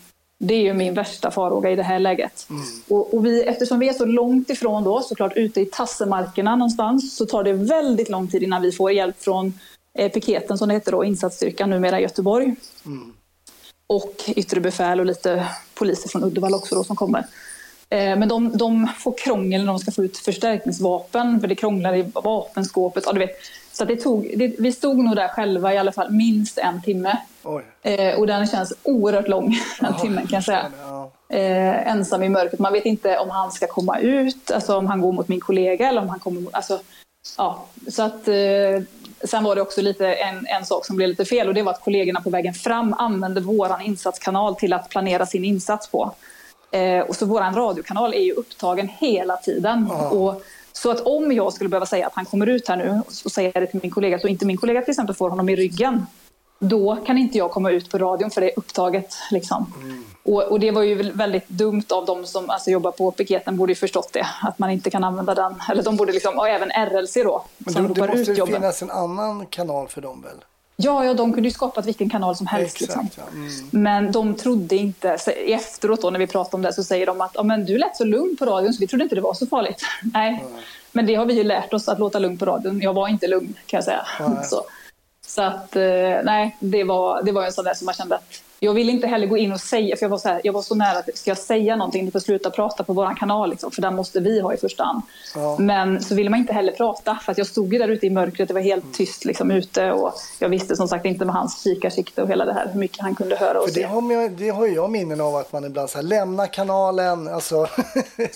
[SPEAKER 4] det är ju min värsta farhåga i det här läget. Och, och vi, eftersom vi är så långt ifrån då, såklart ute i tassemarkerna någonstans, så tar det väldigt lång tid innan vi får hjälp från eh, piketen som det heter då, insatsstyrkan numera i Göteborg. Och yttre befäl och lite poliser från Uddevalla också då som kommer. Eh, men de, de får krångel när de ska få ut förstärkningsvapen, för det krånglar i vapenskåpet. Ja, du vet. Så det tog, det, vi stod nog där själva i alla fall minst en timme.
[SPEAKER 2] Oj.
[SPEAKER 4] Eh, och den känns oerhört lång, den timmen kan jag säga.
[SPEAKER 2] Ja.
[SPEAKER 4] Eh, ensam i mörkret. Man vet inte om han ska komma ut, alltså om han går mot min kollega eller om han kommer mot... Alltså, ja. Så att, eh, sen var det också lite en, en sak som blev lite fel och det var att kollegorna på vägen fram använde våran insatskanal till att planera sin insats på. Eh, och så våran radiokanal är ju upptagen hela tiden. Och, så att om jag skulle behöva säga att han kommer ut här nu och säga det till min kollega så inte min kollega till exempel får honom i ryggen. Då kan inte jag komma ut på radion för det är upptaget. Liksom. Och, och det var ju väldigt dumt av de som alltså, jobbar på piketen borde ju förstått det. Att man inte kan använda den. Eller de borde liksom, och även RLC då.
[SPEAKER 2] Men
[SPEAKER 4] som
[SPEAKER 2] det, det
[SPEAKER 4] ropar
[SPEAKER 2] måste finnas en annan kanal för dem väl?
[SPEAKER 4] Ja, ja, de kunde ju skapat vilken kanal som helst.
[SPEAKER 2] Exakt,
[SPEAKER 4] liksom.
[SPEAKER 2] ja. Mm.
[SPEAKER 4] Men de trodde inte, efteråt då när vi pratade om det så säger de att ja, men du lät så lugn på radion så vi trodde inte det var så farligt. Nej, men det har vi ju lärt oss att låta lugn på radion. Jag var inte lugn kan jag säga.
[SPEAKER 2] Nej.
[SPEAKER 4] Så, så att eh, nej, det var, det var en sån där som man kände att jag ville inte heller gå in och säga, för jag var så, här, jag var så nära att ska jag säga någonting, ni får sluta prata på våran kanal liksom, för den måste vi ha i första hand.
[SPEAKER 2] Ja.
[SPEAKER 4] Men så ville man inte heller prata för att jag stod ju där ute i mörkret, det var helt
[SPEAKER 2] Mm.
[SPEAKER 4] tyst liksom ute och jag visste som sagt inte med hans kikarsikte och hela det här, hur mycket han kunde höra och
[SPEAKER 2] För det
[SPEAKER 4] se.
[SPEAKER 2] har, man, det har jag minnen av att man ibland så här, lämna kanalen, alltså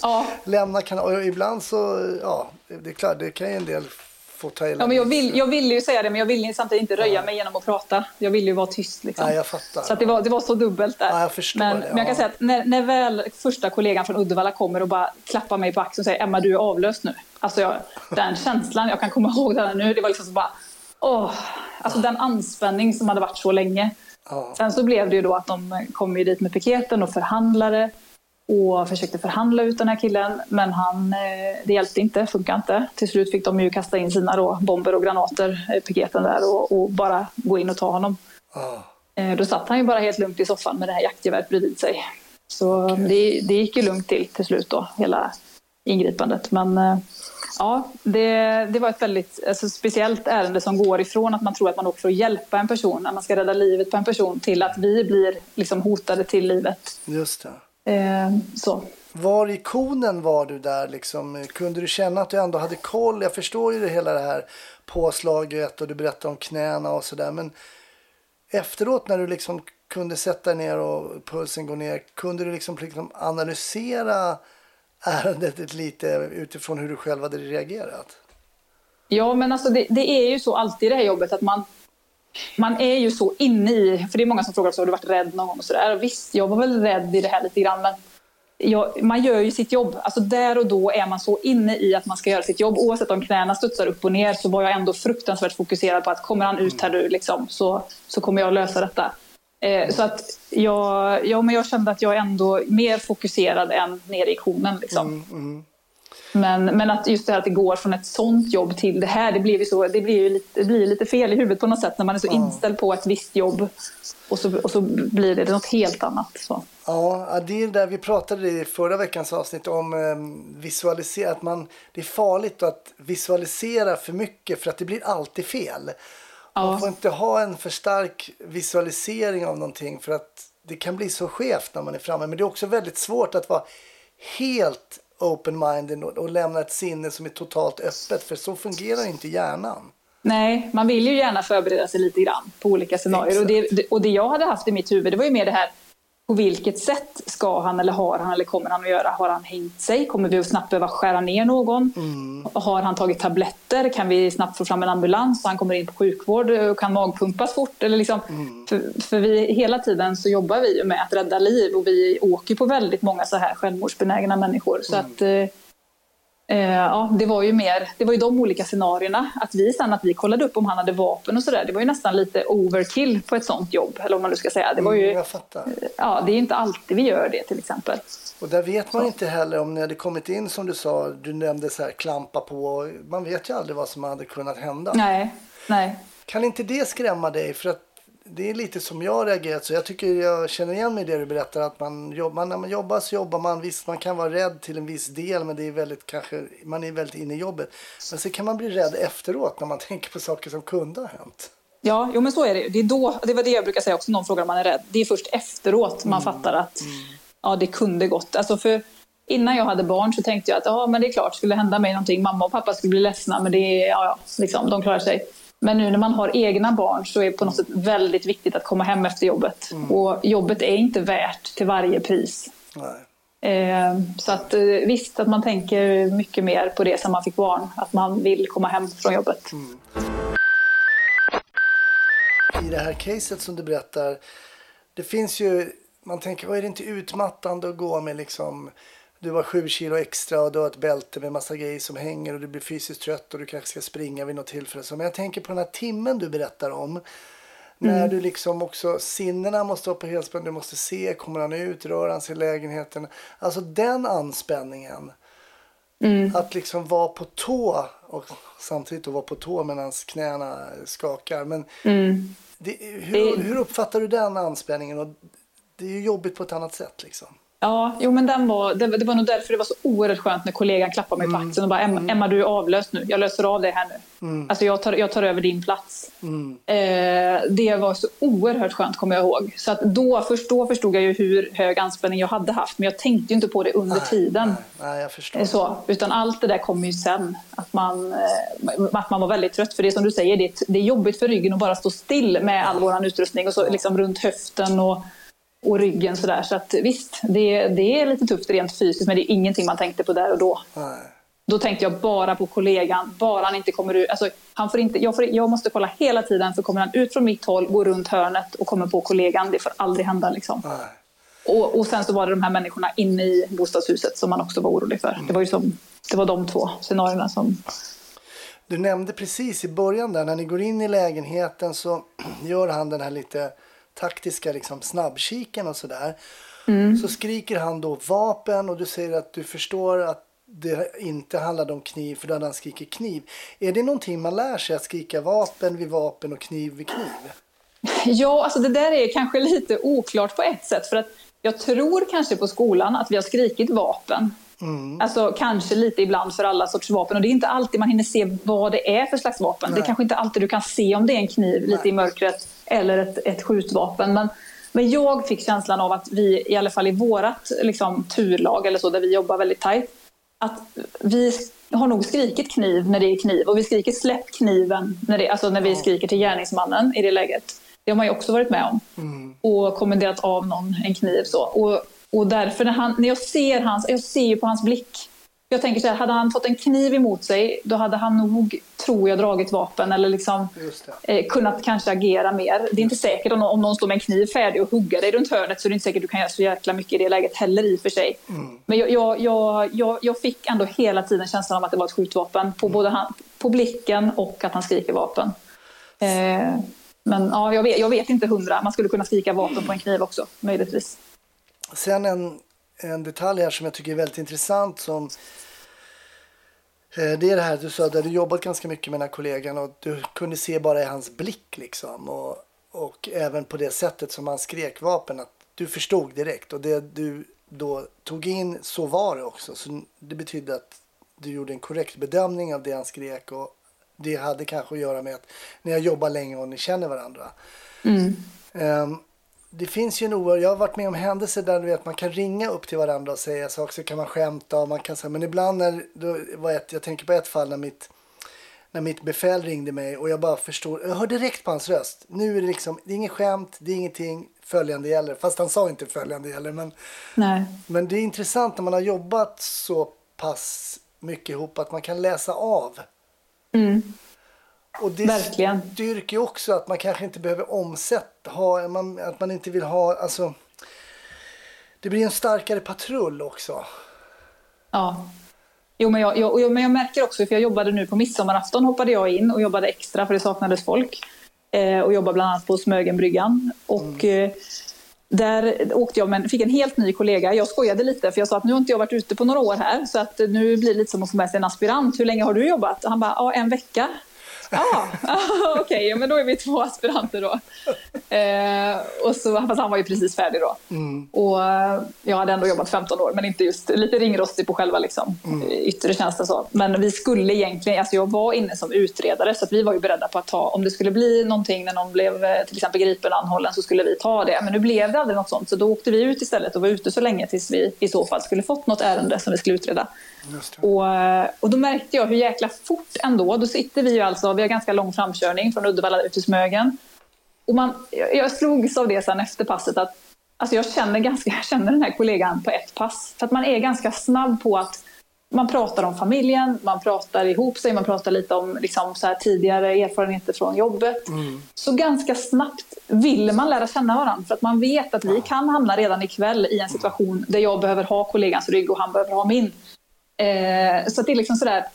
[SPEAKER 4] Ja.
[SPEAKER 2] lämna kanalen. Och ibland så, ja, det är klart, det kan ju en del få ta
[SPEAKER 4] Ja, men jag, vill, jag ville ju säga det, men jag ville samtidigt inte röja mig genom att prata. Jag ville ju vara tyst. Liksom.
[SPEAKER 2] Nej, jag fattar.
[SPEAKER 4] Så det, var, det var så dubbelt där.
[SPEAKER 2] Ja, jag förstår
[SPEAKER 4] men,
[SPEAKER 2] det,
[SPEAKER 4] men jag kan
[SPEAKER 2] ja.
[SPEAKER 4] säga att när, när väl första kollegan från Uddevalla kommer och bara klappar mig på axeln och säger Emma, du är avlöst nu. Alltså jag, den känslan, jag kan komma ihåg den nu. Det var liksom så bara, åh. Alltså den anspänning som hade varit så länge.
[SPEAKER 2] Ja.
[SPEAKER 4] Sen så blev det ju då att de kom ju dit med piketen och förhandlare och försökte förhandla ut den här killen. Men han, eh, det hjälpte inte, funkade inte. Till slut fick de ju kasta in sina då, bomber och granater, eh, piketen där, och, och bara gå in och ta honom. Eh, Då satt han ju bara helt lugnt i soffan med det här jaktgeväret bredvid sig. Så det, det gick ju lugnt till till slut då, hela ingripandet. Men ja, det, det var ett väldigt alltså, speciellt ärende som går ifrån att man tror att man åker för att hjälpa en person, att man ska rädda livet på en person, till att vi blir liksom hotade till livet.
[SPEAKER 2] Just det.
[SPEAKER 4] Eh, så.
[SPEAKER 2] Var i konen var du där liksom? Kunde du känna att du ändå hade koll? Jag förstår ju det hela det här påslaget och du berättade om knäna och sådär. Men efteråt när du liksom kunde sätta dig ner och pulsen går ner. Kunde du liksom, liksom analysera ärendet lite utifrån hur du själv hade reagerat?
[SPEAKER 4] Ja, men alltså det, det är ju så alltid i det här jobbet att man, man är ju så inne i, för det är många som frågar också, har du varit rädd någon gång och sådär. Visst, jag var väl rädd i det här lite grann, men jag, man gör ju sitt jobb. Alltså där och då är man så inne i att man ska göra sitt jobb. Oavsett om knäna studsar upp och ner så var jag ändå fruktansvärt fokuserad på att kommer han ut här nu liksom, så, så kommer jag lösa detta. Eh, så att jag, ja, men jag kände att jag är ändå mer fokuserad än nere i konen. Liksom. Mm, mm. Men, men att just det här att det går från ett sånt jobb till det här, det blir ju, så, det blir ju lite, det blir lite fel i huvudet på något sätt när man är så inställd på ett visst jobb och så, och så blir det något helt annat. Så.
[SPEAKER 2] Ja, det är där vi pratade i förra veckans avsnitt om eh, visualisera. Att man, det är farligt att visualisera för mycket för att det blir alltid fel. Man
[SPEAKER 4] Ja.
[SPEAKER 2] får inte ha en för stark visualisering av någonting för att det kan bli så skevt när man är framme. Men det är också väldigt svårt att vara helt open-minded och, och lämna ett sinne som är totalt öppet för så fungerar inte hjärnan.
[SPEAKER 4] Nej, man vill ju gärna förbereda sig lite grann på olika scenarier. Och det, och det jag hade haft i mitt huvud, det var ju mer det här på vilket sätt ska han eller har han eller kommer han att göra? Har han hängt sig? Kommer vi att snabbt behöva skära ner någon? Har han tagit tabletter? Kan vi snabbt få fram en ambulans så han kommer in på sjukvård och kan magpumpas fort? Eller liksom, för, för vi, hela tiden så jobbar vi med att rädda liv och vi åker på väldigt många så här självmordsbenägna människor. Så att, eh, Eh, ja, det var ju mer, det var ju de olika scenarierna. Att vi sen att vi kollade upp om han hade vapen och sådär, det var ju nästan lite overkill på ett sånt jobb. Eller vad man nu ska säga. Det var ju,
[SPEAKER 2] Mm, jag fattar.
[SPEAKER 4] ja, det är inte alltid vi gör det till exempel.
[SPEAKER 2] Och där vet man inte heller om ni hade kommit in som du sa, du nämnde så här klampa på. Man vet ju aldrig vad som hade kunnat hända.
[SPEAKER 4] Nej, nej.
[SPEAKER 2] Kan inte det skrämma dig? För att det är lite som jag har reagerat så. Jag tycker jag känner igen mig i det du berättar. Att man jobbar, när man jobbar så jobbar man. Visst, man kan vara rädd till en viss del. Men det är väldigt kanske, man är väldigt inne i jobbet. Men så kan man bli rädd efteråt när man tänker på saker som kunde ha hänt.
[SPEAKER 4] Ja, jo, men så är det. Det, är då, det var det jag brukar säga också, någon frågar om man är rädd. Det är först efteråt man fattar att ja, det kunde gått. Alltså för innan jag hade barn så tänkte jag att ja, men det är klart, skulle hända mig någonting, mamma och pappa skulle bli ledsna, men det är, ja, ja, liksom, de klarar sig. Men nu när man har egna barn så är det på något sätt väldigt viktigt att komma hem efter jobbet. Och jobbet är inte värt till varje pris. Eh, så att eh, visst att man tänker mycket mer på det sen man fick barn. Att man vill komma hem från jobbet.
[SPEAKER 2] I det här caset som du berättar. Det finns ju, man tänker vad är det inte utmattande att gå med liksom. Du har sju kilo extra och du har ett bälte med massa grejer som hänger och du blir fysiskt trött och du kanske ska springa vid något tillfälle. Men jag tänker på den här timmen du berättar om. När du liksom också, sinnena måste vara på helspänn, du måste se, kommer han ut, rör han sig i lägenheten? Alltså den anspänningen. Att liksom vara på tå och samtidigt att vara på tå medan knäna skakar. Men det, hur, hur uppfattar du den anspänningen? Och det är ju jobbigt på ett annat sätt liksom.
[SPEAKER 4] Ja, jo men den var, det, var- det var nog därför det var så oerhört skönt när kollegan klappade mig på axeln och bara Emma, Emma du är avlöst nu, jag löser av dig här nu. Alltså jag tar, jag tar över din plats. Eh, det var så oerhört skönt kommer jag ihåg. Så att då, först då förstod jag ju hur hög anspänning jag hade haft men jag tänkte ju inte på det under tiden.
[SPEAKER 2] Nej, nej jag förstår.
[SPEAKER 4] Eh, Så, utan allt det där kommer ju sen. Att man, eh, att man var väldigt trött. För det som du säger, det det är jobbigt för ryggen att bara stå still med all vår utrustning och så liksom runt höften och, och ryggen sådär. Så att visst, det, det är lite tufft rent fysiskt men det är ingenting man tänkte på där och då.
[SPEAKER 2] Nej.
[SPEAKER 4] Då tänkte jag bara på kollegan, bara han inte kommer ut. Alltså, han får inte, jag, får, jag måste kolla hela tiden för kommer han ut från mitt håll, går runt hörnet och kommer på kollegan. Det får aldrig hända liksom. Och, och sen så var det de här människorna inne i bostadshuset som man också var orolig för. Det var ju som, det var de två scenarierna som...
[SPEAKER 2] Du nämnde precis i början där när ni går in i lägenheten så gör han den här lite taktiska liksom snabbkiken och sådär. Så skriker han då vapen och du säger att du förstår att det inte handlade om kniv för då hade han skrikit kniv. Är det någonting man lär sig att skrika vapen vid vapen och kniv vid kniv?
[SPEAKER 4] Ja, alltså det där är kanske lite oklart på ett sätt. För att jag tror kanske på skolan att vi har skrikit vapen. Alltså kanske lite ibland för alla sorts vapen. Och det är inte alltid man hinner se vad det är för slags vapen. Det är
[SPEAKER 2] Nej.
[SPEAKER 4] kanske inte alltid du kan se om det är en kniv lite i mörkret eller ett, ett skjutvapen. Men, men jag fick känslan av att vi, i alla fall i vårat liksom, turlag eller så, där vi jobbar väldigt tajt, att vi har nog skrikit kniv när det är kniv och vi skriker släpp kniven när, det, alltså när vi skriker till gärningsmannen i det läget. Det har man ju också varit med om. Och kommenderat av någon en kniv så. Och, och därför när, han, när jag ser hans, jag ser ju på hans blick. Jag tänker så här, hade han fått en kniv emot sig då hade han nog, tror jag, dragit vapen eller liksom eh, kunnat kanske agera mer. Det är inte säkert om, om någon står med en kniv färdig och hugga dig runt hörnet så är det inte säkert du kan göra så jäkla mycket i det läget heller i och för sig. Men jag, jag, jag, jag, jag fick ändå hela tiden känslan av att det var ett skjutvapen på både han, på blicken och att han skriker vapen. Eh, men ja, jag vet, jag vet inte hundra. Man skulle kunna skrika vapen på en kniv också, möjligtvis.
[SPEAKER 2] Sen en, en detalj här som jag tycker är väldigt intressant som eh, det är det här du sa, där du jobbat ganska mycket med den här kollegan och du kunde se bara i hans blick liksom och, och även på det sättet som han skrek vapen att du förstod direkt och det du då tog in så var det också. Så det betydde att du gjorde en korrekt bedömning av det han skrek och det hade kanske att göra med att ni har jobbat länge och ni känner varandra. Ehm, det finns ju en oro. Jag har varit med om händelser där du vet, man kan ringa upp till varandra och säga saker. Så kan man skämta och man kan säga. Men ibland när, då var ett, jag tänker på ett fall när mitt, när mitt befäl ringde mig och jag bara förstod. Jag hör direkt på hans röst. Nu är det liksom, det är inget skämt, det är ingenting. följande gäller. Fast han sa inte följande gäller. Men,
[SPEAKER 4] Nej.
[SPEAKER 2] men det är intressant när man har jobbat så pass mycket ihop att man kan läsa av. Och det
[SPEAKER 4] Verkligen.
[SPEAKER 2] styrker ju också att man kanske inte behöver omsätta, ha, man, att man inte vill ha, alltså. Det blir en starkare patrull också.
[SPEAKER 4] Ja. Jo men, jag, jag, men jag märker också, för jag jobbade nu på midsommarafton hoppade jag in och jobbade extra för det saknades folk. Eh, och jobbade bland annat på Smögenbryggan. Och eh, där åkte jag men fick en helt ny kollega. Jag skojade lite för jag sa att nu har inte jag varit ute på några år här så att nu blir det lite som att få med sig en aspirant. Hur länge har du jobbat? Och han bara, ja en vecka. Ja, okej, okay, men då är vi två aspiranter då. Eh, och så, fast han var ju precis färdig då. Och eh, jag hade ändå jobbat 15 år, men inte just lite ringrostig på själva liksom, yttre tjänsten. Så. Men vi skulle egentligen, alltså jag var inne som utredare så vi var ju beredda på att ta, om det skulle bli någonting när någon blev eh, till exempel gripen anhållen så skulle vi ta det. Men nu blev det aldrig något sånt så då åkte vi ut istället och var ute så länge tills vi i så fall skulle fått något ärende som vi skulle utreda. Och, eh, och då märkte jag hur jäkla fort ändå, då sitter vi ju alltså, vi har ganska lång framkörning från Uddevalla ut till Smögen. Och man, jag slogs av det sen efter passet att alltså jag, känner ganska, jag känner den här kollegan på ett pass. För att man är ganska snabb på att man pratar om familjen, man pratar ihop sig, man pratar lite om liksom, så här, tidigare erfarenheter från jobbet. Så ganska snabbt vill man lära känna varandra för att man vet att vi kan hamna redan ikväll i en situation där jag behöver ha kollegans rygg och han behöver ha min. Eh, så att det är liksom sådär,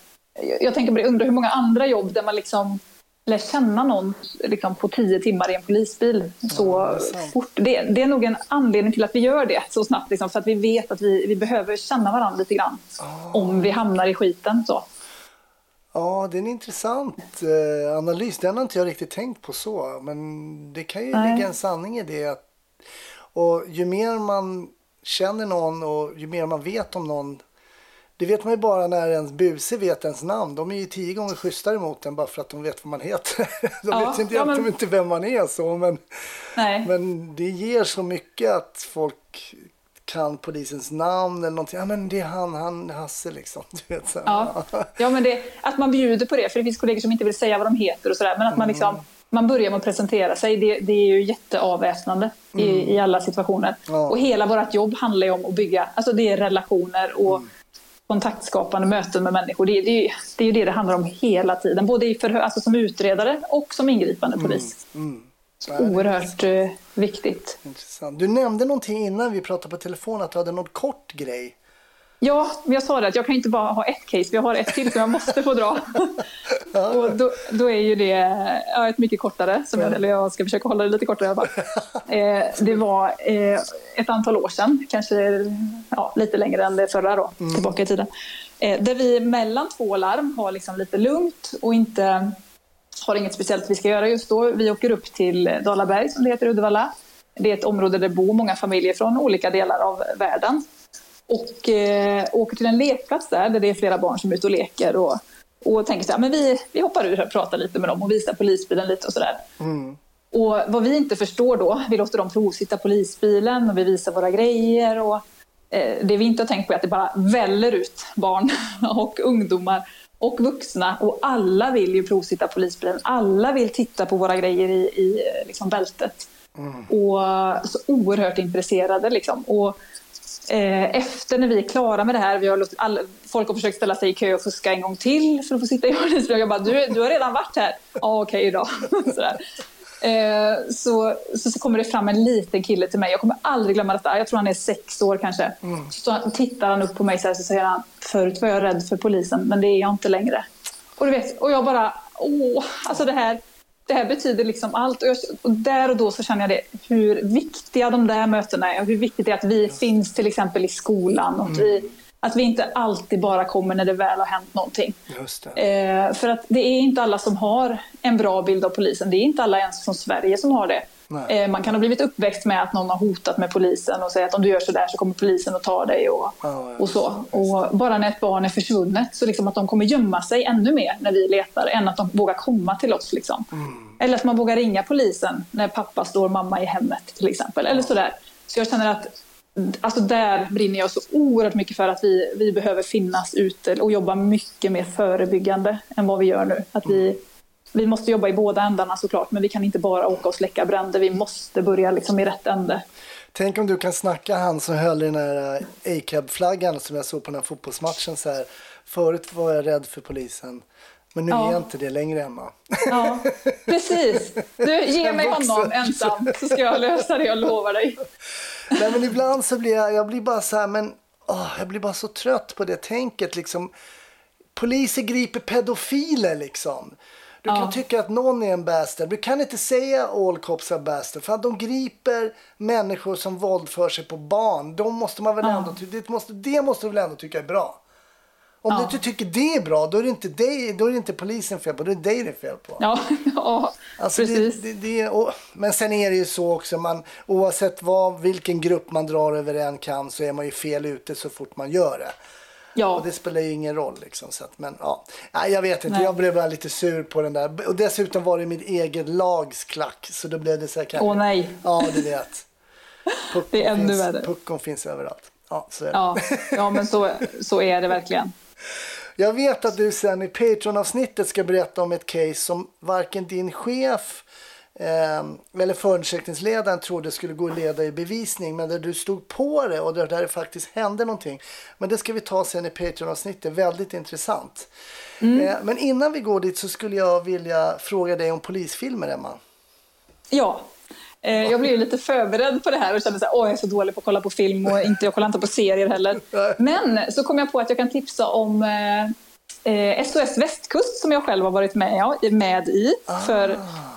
[SPEAKER 4] jag- tänker på det, undrar hur många andra jobb där man liksom lär känna någon liksom, på tio timmar i en polisbil så
[SPEAKER 2] det är sant.
[SPEAKER 4] fort. Det, det är nog en anledning till att vi gör det så snabbt, liksom, för att vi vet att vi, vi behöver känna varandra lite grann om vi hamnar i skiten. Så.
[SPEAKER 2] Ja, det är en intressant eh, analys. Den har inte jag riktigt tänkt på så. Men det kan ju
[SPEAKER 4] Nej.
[SPEAKER 2] ligga en sanning i det. Att, och ju mer man känner någon och ju mer man vet om någon. Det vet man ju bara när ens buse vet ens namn. De är ju tio gånger schysstare mot en bara för att de vet vad man heter. De
[SPEAKER 4] Ja,
[SPEAKER 2] vet inte,
[SPEAKER 4] ja, men-
[SPEAKER 2] inte vem man är så. Men,
[SPEAKER 4] Nej.
[SPEAKER 2] men det ger så mycket att folk kan polisens namn eller någonting. Ja men det är han, han Hasse liksom. Du vet, så.
[SPEAKER 4] Ja, ja men det, att man bjuder på det, för det finns kollegor som inte vill säga vad de heter och sådär. Men att man, liksom, man börjar med att presentera sig, det, det är ju jätteavväpnande i, i alla situationer.
[SPEAKER 2] Ja.
[SPEAKER 4] Och hela vårt jobb handlar ju om att bygga, alltså det är relationer och kontaktskapande möten med människor. Det, det, är ju- det är ju det det handlar om hela tiden, både i förhör, alltså som utredare och som ingripande polis.
[SPEAKER 2] Så är det.
[SPEAKER 4] Oerhört eh, viktigt.
[SPEAKER 2] Intressant. Du nämnde någonting innan vi pratade på telefon att du hade någon kort grej.
[SPEAKER 4] Ja, men jag sa det att jag kan inte bara ha ett case, jag har ett till som jag måste få dra. och då, då är ju det ja, ett mycket kortare, som jag, eller jag ska försöka hålla det lite kortare i alla fall. Eh, det var eh, ett antal år sedan, kanske ja, lite längre än det förra då, tillbaka i tiden. Eh, där vi mellan två larm har liksom lite lugnt och inte har inget speciellt vi ska göra just då. Vi åker upp till Dalaberg som det heter i Uddevalla. Det är ett område där det bor många familjer från olika delar av världen. Och eh, åker till en lekplats där, där det är flera barn som är ute och leker. Och, och tänker så här, men vi, vi hoppar ur här och pratar lite med dem och visar polisbilen lite och sådär. Och vad vi inte förstår då, vi låter dem provsitta polisbilen och vi visar våra grejer. Och, eh, det vi inte har tänkt på är att det bara väller ut barn och ungdomar och vuxna och alla vill ju provsitta polisbilen. Alla vill titta på våra grejer i, i eh, liksom bältet. Och så oerhört intresserade liksom. Och, eh, efter när vi är klara med det här, vi har låtit all, folk har försökt ställa sig i kö och fuska en gång till för att få sitta i polisbilen. Jag bara, du, du har redan varit här. Ja, okej då. Sådär. Eh, så, så, så kommer det fram en liten kille till mig. Jag kommer aldrig glömma detta. Jag tror han är sex år kanske. Så han- tittar han upp på mig så, här, så säger han, förut var jag rädd för polisen, men det är jag inte längre. Och, du vet, och jag bara, åh, alltså det här, det här betyder liksom allt. Och, jag, och där och då så känner jag det, hur viktiga de där mötena är hur viktigt det är att vi finns till exempel i skolan. Och att, vi, att vi inte alltid bara kommer när det väl har hänt någonting. Eh, för att det är inte alla som har en bra bild av polisen. Det är inte alla ens från Sverige som har det.
[SPEAKER 2] Nej.
[SPEAKER 4] Eh, man kan ha blivit uppväxt med att någon har hotat med polisen och säger att om du gör så där så kommer polisen att ta dig och,
[SPEAKER 2] Ja, ja,
[SPEAKER 4] och så. Och bara när ett barn är försvunnet så liksom att de kommer gömma sig ännu mer när vi letar än att de vågar komma till oss. Liksom. Eller att man vågar ringa polisen när pappa står mamma i hemmet till exempel. Eller sådär. Så jag känner att Alltså där brinner jag så oerhört mycket för att vi, vi behöver finnas ute och jobba mycket mer förebyggande än vad vi gör nu. Att vi vi måste jobba i båda ändarna såklart, men vi kan inte bara åka och släcka bränder. Vi måste börja liksom i rätt ände.
[SPEAKER 2] Tänk om du kan snacka han som höll i den här eh, ACAB-flaggan som jag såg på den här fotbollsmatchen så här. Förut var jag rädd för polisen. Men nu
[SPEAKER 4] Ja.
[SPEAKER 2] är jag inte det längre Emma.
[SPEAKER 4] Ja, precis. Du, ge mig honom ensam så ska jag lösa det, jag lovar dig.
[SPEAKER 2] Nej men ibland så blir jag, jag blir bara så här, men åh, jag blir bara så trött på det tänket liksom. Poliser griper pedofiler liksom. Du kan
[SPEAKER 4] Ja.
[SPEAKER 2] tycka att någon är en bastard. Du kan inte säga all cops are bastard. För att de griper människor som våldför sig på barn. De måste man väl
[SPEAKER 4] Ja.
[SPEAKER 2] ändå, det, måste, det måste du väl ändå tycka är bra. Om du
[SPEAKER 4] Ja.
[SPEAKER 2] inte tycker det är bra, då är det inte, dig, då är det inte polisen fel på, då är det dig det är fel på.
[SPEAKER 4] Ja, ja
[SPEAKER 2] Alltså det,
[SPEAKER 4] precis.
[SPEAKER 2] det, det, och, men sen är det ju så också, man, oavsett vad, vilken grupp man drar över en kam så är man ju fel ute så fort man gör det.
[SPEAKER 4] Ja,
[SPEAKER 2] Och det spelar ju ingen roll liksom. Så att, men ja, Nej, jag vet inte,
[SPEAKER 4] Nej.
[SPEAKER 2] jag blev bara lite sur på den där. Och dessutom var det mitt eget lags klack, så då blev det så här kanske.
[SPEAKER 4] åh nej.
[SPEAKER 2] Ja, du vet. Puckon
[SPEAKER 4] Det är ännu
[SPEAKER 2] finns,
[SPEAKER 4] värre.
[SPEAKER 2] Puckon finns överallt. Ja, så är det.
[SPEAKER 4] Ja, ja men så, så är det verkligen.
[SPEAKER 2] Jag vet att du sen i Patreon-avsnittet ska berätta om ett case som varken din chef eh, eller förundersökningsledaren trodde skulle gå att leda i bevisning men där du stod på det och där, där det faktiskt hände någonting. Men det ska vi ta sen i Patreon-avsnittet, väldigt intressant. Eh, men innan vi går dit så skulle jag vilja fråga dig om polisfilmer, Emma.
[SPEAKER 4] Ja. Eh, Jag blev lite förberedd på det här och kände att jag är så dålig på att kolla på film och inte, jag kollar inte på serier heller. Men så kom jag på att jag kan tipsa om eh, SOS Västkust som jag själv har varit med, med i. För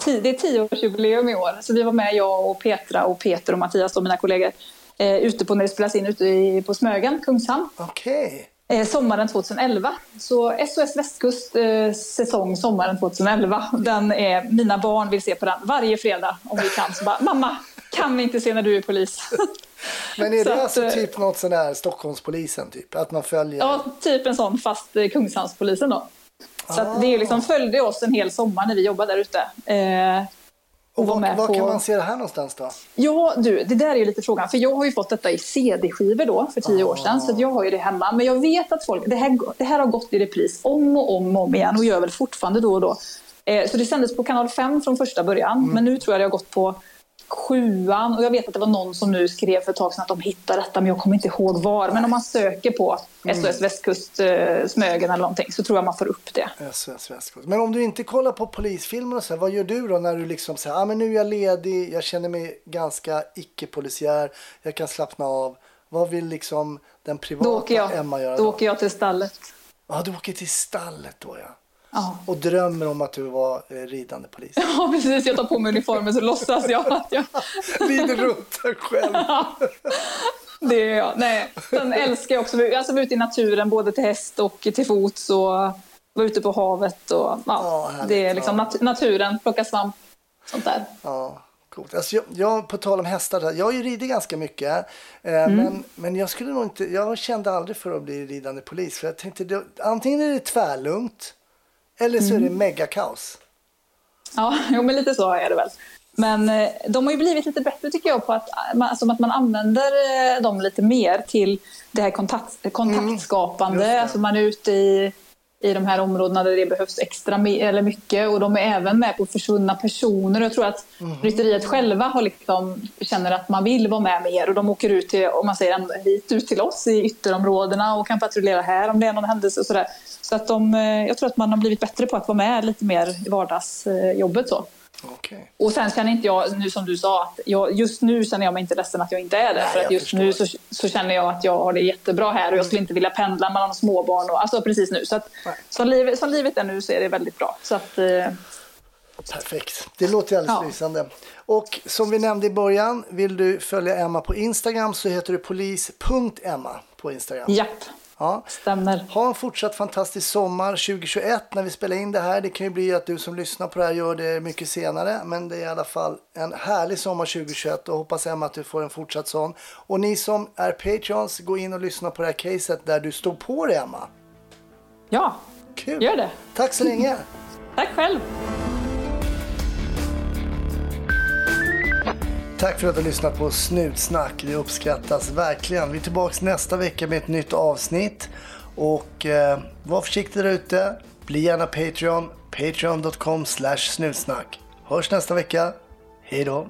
[SPEAKER 4] ti- det är tioårsjubileum i år. Så vi var med, jag och Petra och Peter och Mattias och mina kollegor eh, ute på när det spelas in ute i, på Smögen, Kungshamn.
[SPEAKER 2] Okej.
[SPEAKER 4] Eh, sommaren 2011. Så SOS Västkust eh, säsong sommaren 2011. Den är, mina barn vill se på den varje fredag om vi kan. Så bara, mamma, kan vi inte se när du är polis?
[SPEAKER 2] Men är
[SPEAKER 4] Så
[SPEAKER 2] det
[SPEAKER 4] att,
[SPEAKER 2] alltså
[SPEAKER 4] eh,
[SPEAKER 2] typ något sån där Stockholmspolisen typ? Att man följer?
[SPEAKER 4] ja, typ en sån fast eh, Kungshamnspolisen då. Så att det är
[SPEAKER 2] Ah.
[SPEAKER 4] liksom följde oss en hel sommar när vi jobbade där ute. Eh,
[SPEAKER 2] och
[SPEAKER 4] var
[SPEAKER 2] var, var kan
[SPEAKER 4] på-
[SPEAKER 2] man se det här någonstans då?
[SPEAKER 4] Ja, du, det där är ju lite frågan. För jag har ju fått detta i CD-skivor då, för tio år sedan. Så att jag har ju det hemma. Men jag vet att folk, det här, det här har gått i repris om och om och om igen och gör väl fortfarande då och då. Eh, så det sändes på kanal 5 från första början. Men nu tror jag det har gått på sjuan. Och jag vet att det var någon som nu skrev för ett tag sedan att de hittade detta, men jag kommer inte ihåg var. Men om man söker på SOS Västkust, eh, Smögen eller någonting så tror jag man får upp det.
[SPEAKER 2] SOS Västkust. Men om du inte kollar på polisfilmer och så, vad gör du då när du liksom säger ah, men nu är jag ledig, jag känner mig ganska icke-polisiär, jag kan slappna av. Vad vill liksom den privata
[SPEAKER 4] Då åker jag,
[SPEAKER 2] Emma göra
[SPEAKER 4] då
[SPEAKER 2] då?
[SPEAKER 4] åker jag till stallet.
[SPEAKER 2] Ja, du åker till stallet då ja.
[SPEAKER 4] Ja.
[SPEAKER 2] Och drömmer om att du var eh, ridande polis.
[SPEAKER 4] ja, precis. Jag tar på mig uniformen så låtsas jag att jag
[SPEAKER 2] Rider runt där själv.
[SPEAKER 4] Det är jag. Nej. Sen älskar jag också alltså, vara ute i naturen både till häst och till fots och vara ute på havet. Och, ja,
[SPEAKER 2] Ja,
[SPEAKER 4] det är liksom nat- naturen, plocka svamp, sånt där.
[SPEAKER 2] Ja, coolt. Alltså jag, jag, på tal om hästar, jag har ju ridit ganska mycket. Eh,
[SPEAKER 4] Mm.
[SPEAKER 2] men, men jag skulle nog inte, jag kände aldrig för att bli ridande polis. För jag tänkte, det, antingen är det tvärlugnt eller så är det
[SPEAKER 4] Mm.
[SPEAKER 2] megakaos.
[SPEAKER 4] Ja, jo, men lite så är det väl. Men eh, de har ju blivit lite bättre tycker jag på att man, alltså, att man använder eh, dem lite mer till det här kontakt, kontaktskapande.
[SPEAKER 2] Mm.
[SPEAKER 4] Alltså man är ute i, i de här områdena där det behövs extra eller mycket och de är även med på försvunna personer. Jag tror att
[SPEAKER 2] Mm.
[SPEAKER 4] rytteriet själva har liksom, känner att man vill vara med mer och de åker ut till, om man säger hit, ut till oss i ytterområdena och kan patrullera här om det är någon händelse och sådär. Så att de, eh, jag tror att man har blivit bättre på att vara med lite mer i vardagsjobbet. Så.
[SPEAKER 2] Okej.
[SPEAKER 4] Och sen känner inte jag, nu som du sa, att jag, just nu känner jag mig inte ledsen att jag inte är det. För att just
[SPEAKER 2] förstår.
[SPEAKER 4] nu så, så känner jag att jag har det jättebra här och jag skulle inte vilja pendla mellan småbarn. Och, alltså precis nu. Så att, som, livet, som livet är nu så är det väldigt bra. Så att, eh,
[SPEAKER 2] Perfekt. Det låter alldeles
[SPEAKER 4] Ja.
[SPEAKER 2] lysande. Och som vi nämnde i början, vill du följa Emma på Instagram så heter du polis.emma på Instagram.
[SPEAKER 4] japp,
[SPEAKER 2] Ja.
[SPEAKER 4] stämmer.
[SPEAKER 2] Ha en fortsatt fantastisk sommar 2021 när vi spelar in det här. Det kan ju bli att du som lyssnar på det här gör det mycket senare. Men det är i alla fall en härlig sommar 2021 och hoppas Emma att du får en fortsatt sån. Och ni som är Patreons, gå in och lyssna på det här caset där du stod på det Emma.
[SPEAKER 4] Ja,
[SPEAKER 2] Kul!
[SPEAKER 4] gör det.
[SPEAKER 2] Tack så länge!
[SPEAKER 4] Tack själv.
[SPEAKER 2] Tack för att du har lyssnat på Snutsnack. Det uppskattas verkligen. Vi är tillbaka nästa vecka med ett nytt avsnitt. Och eh, var försiktig där ute. Bli gärna Patreon, patreon.com slash snutsnack. Hörs nästa vecka. Hej då!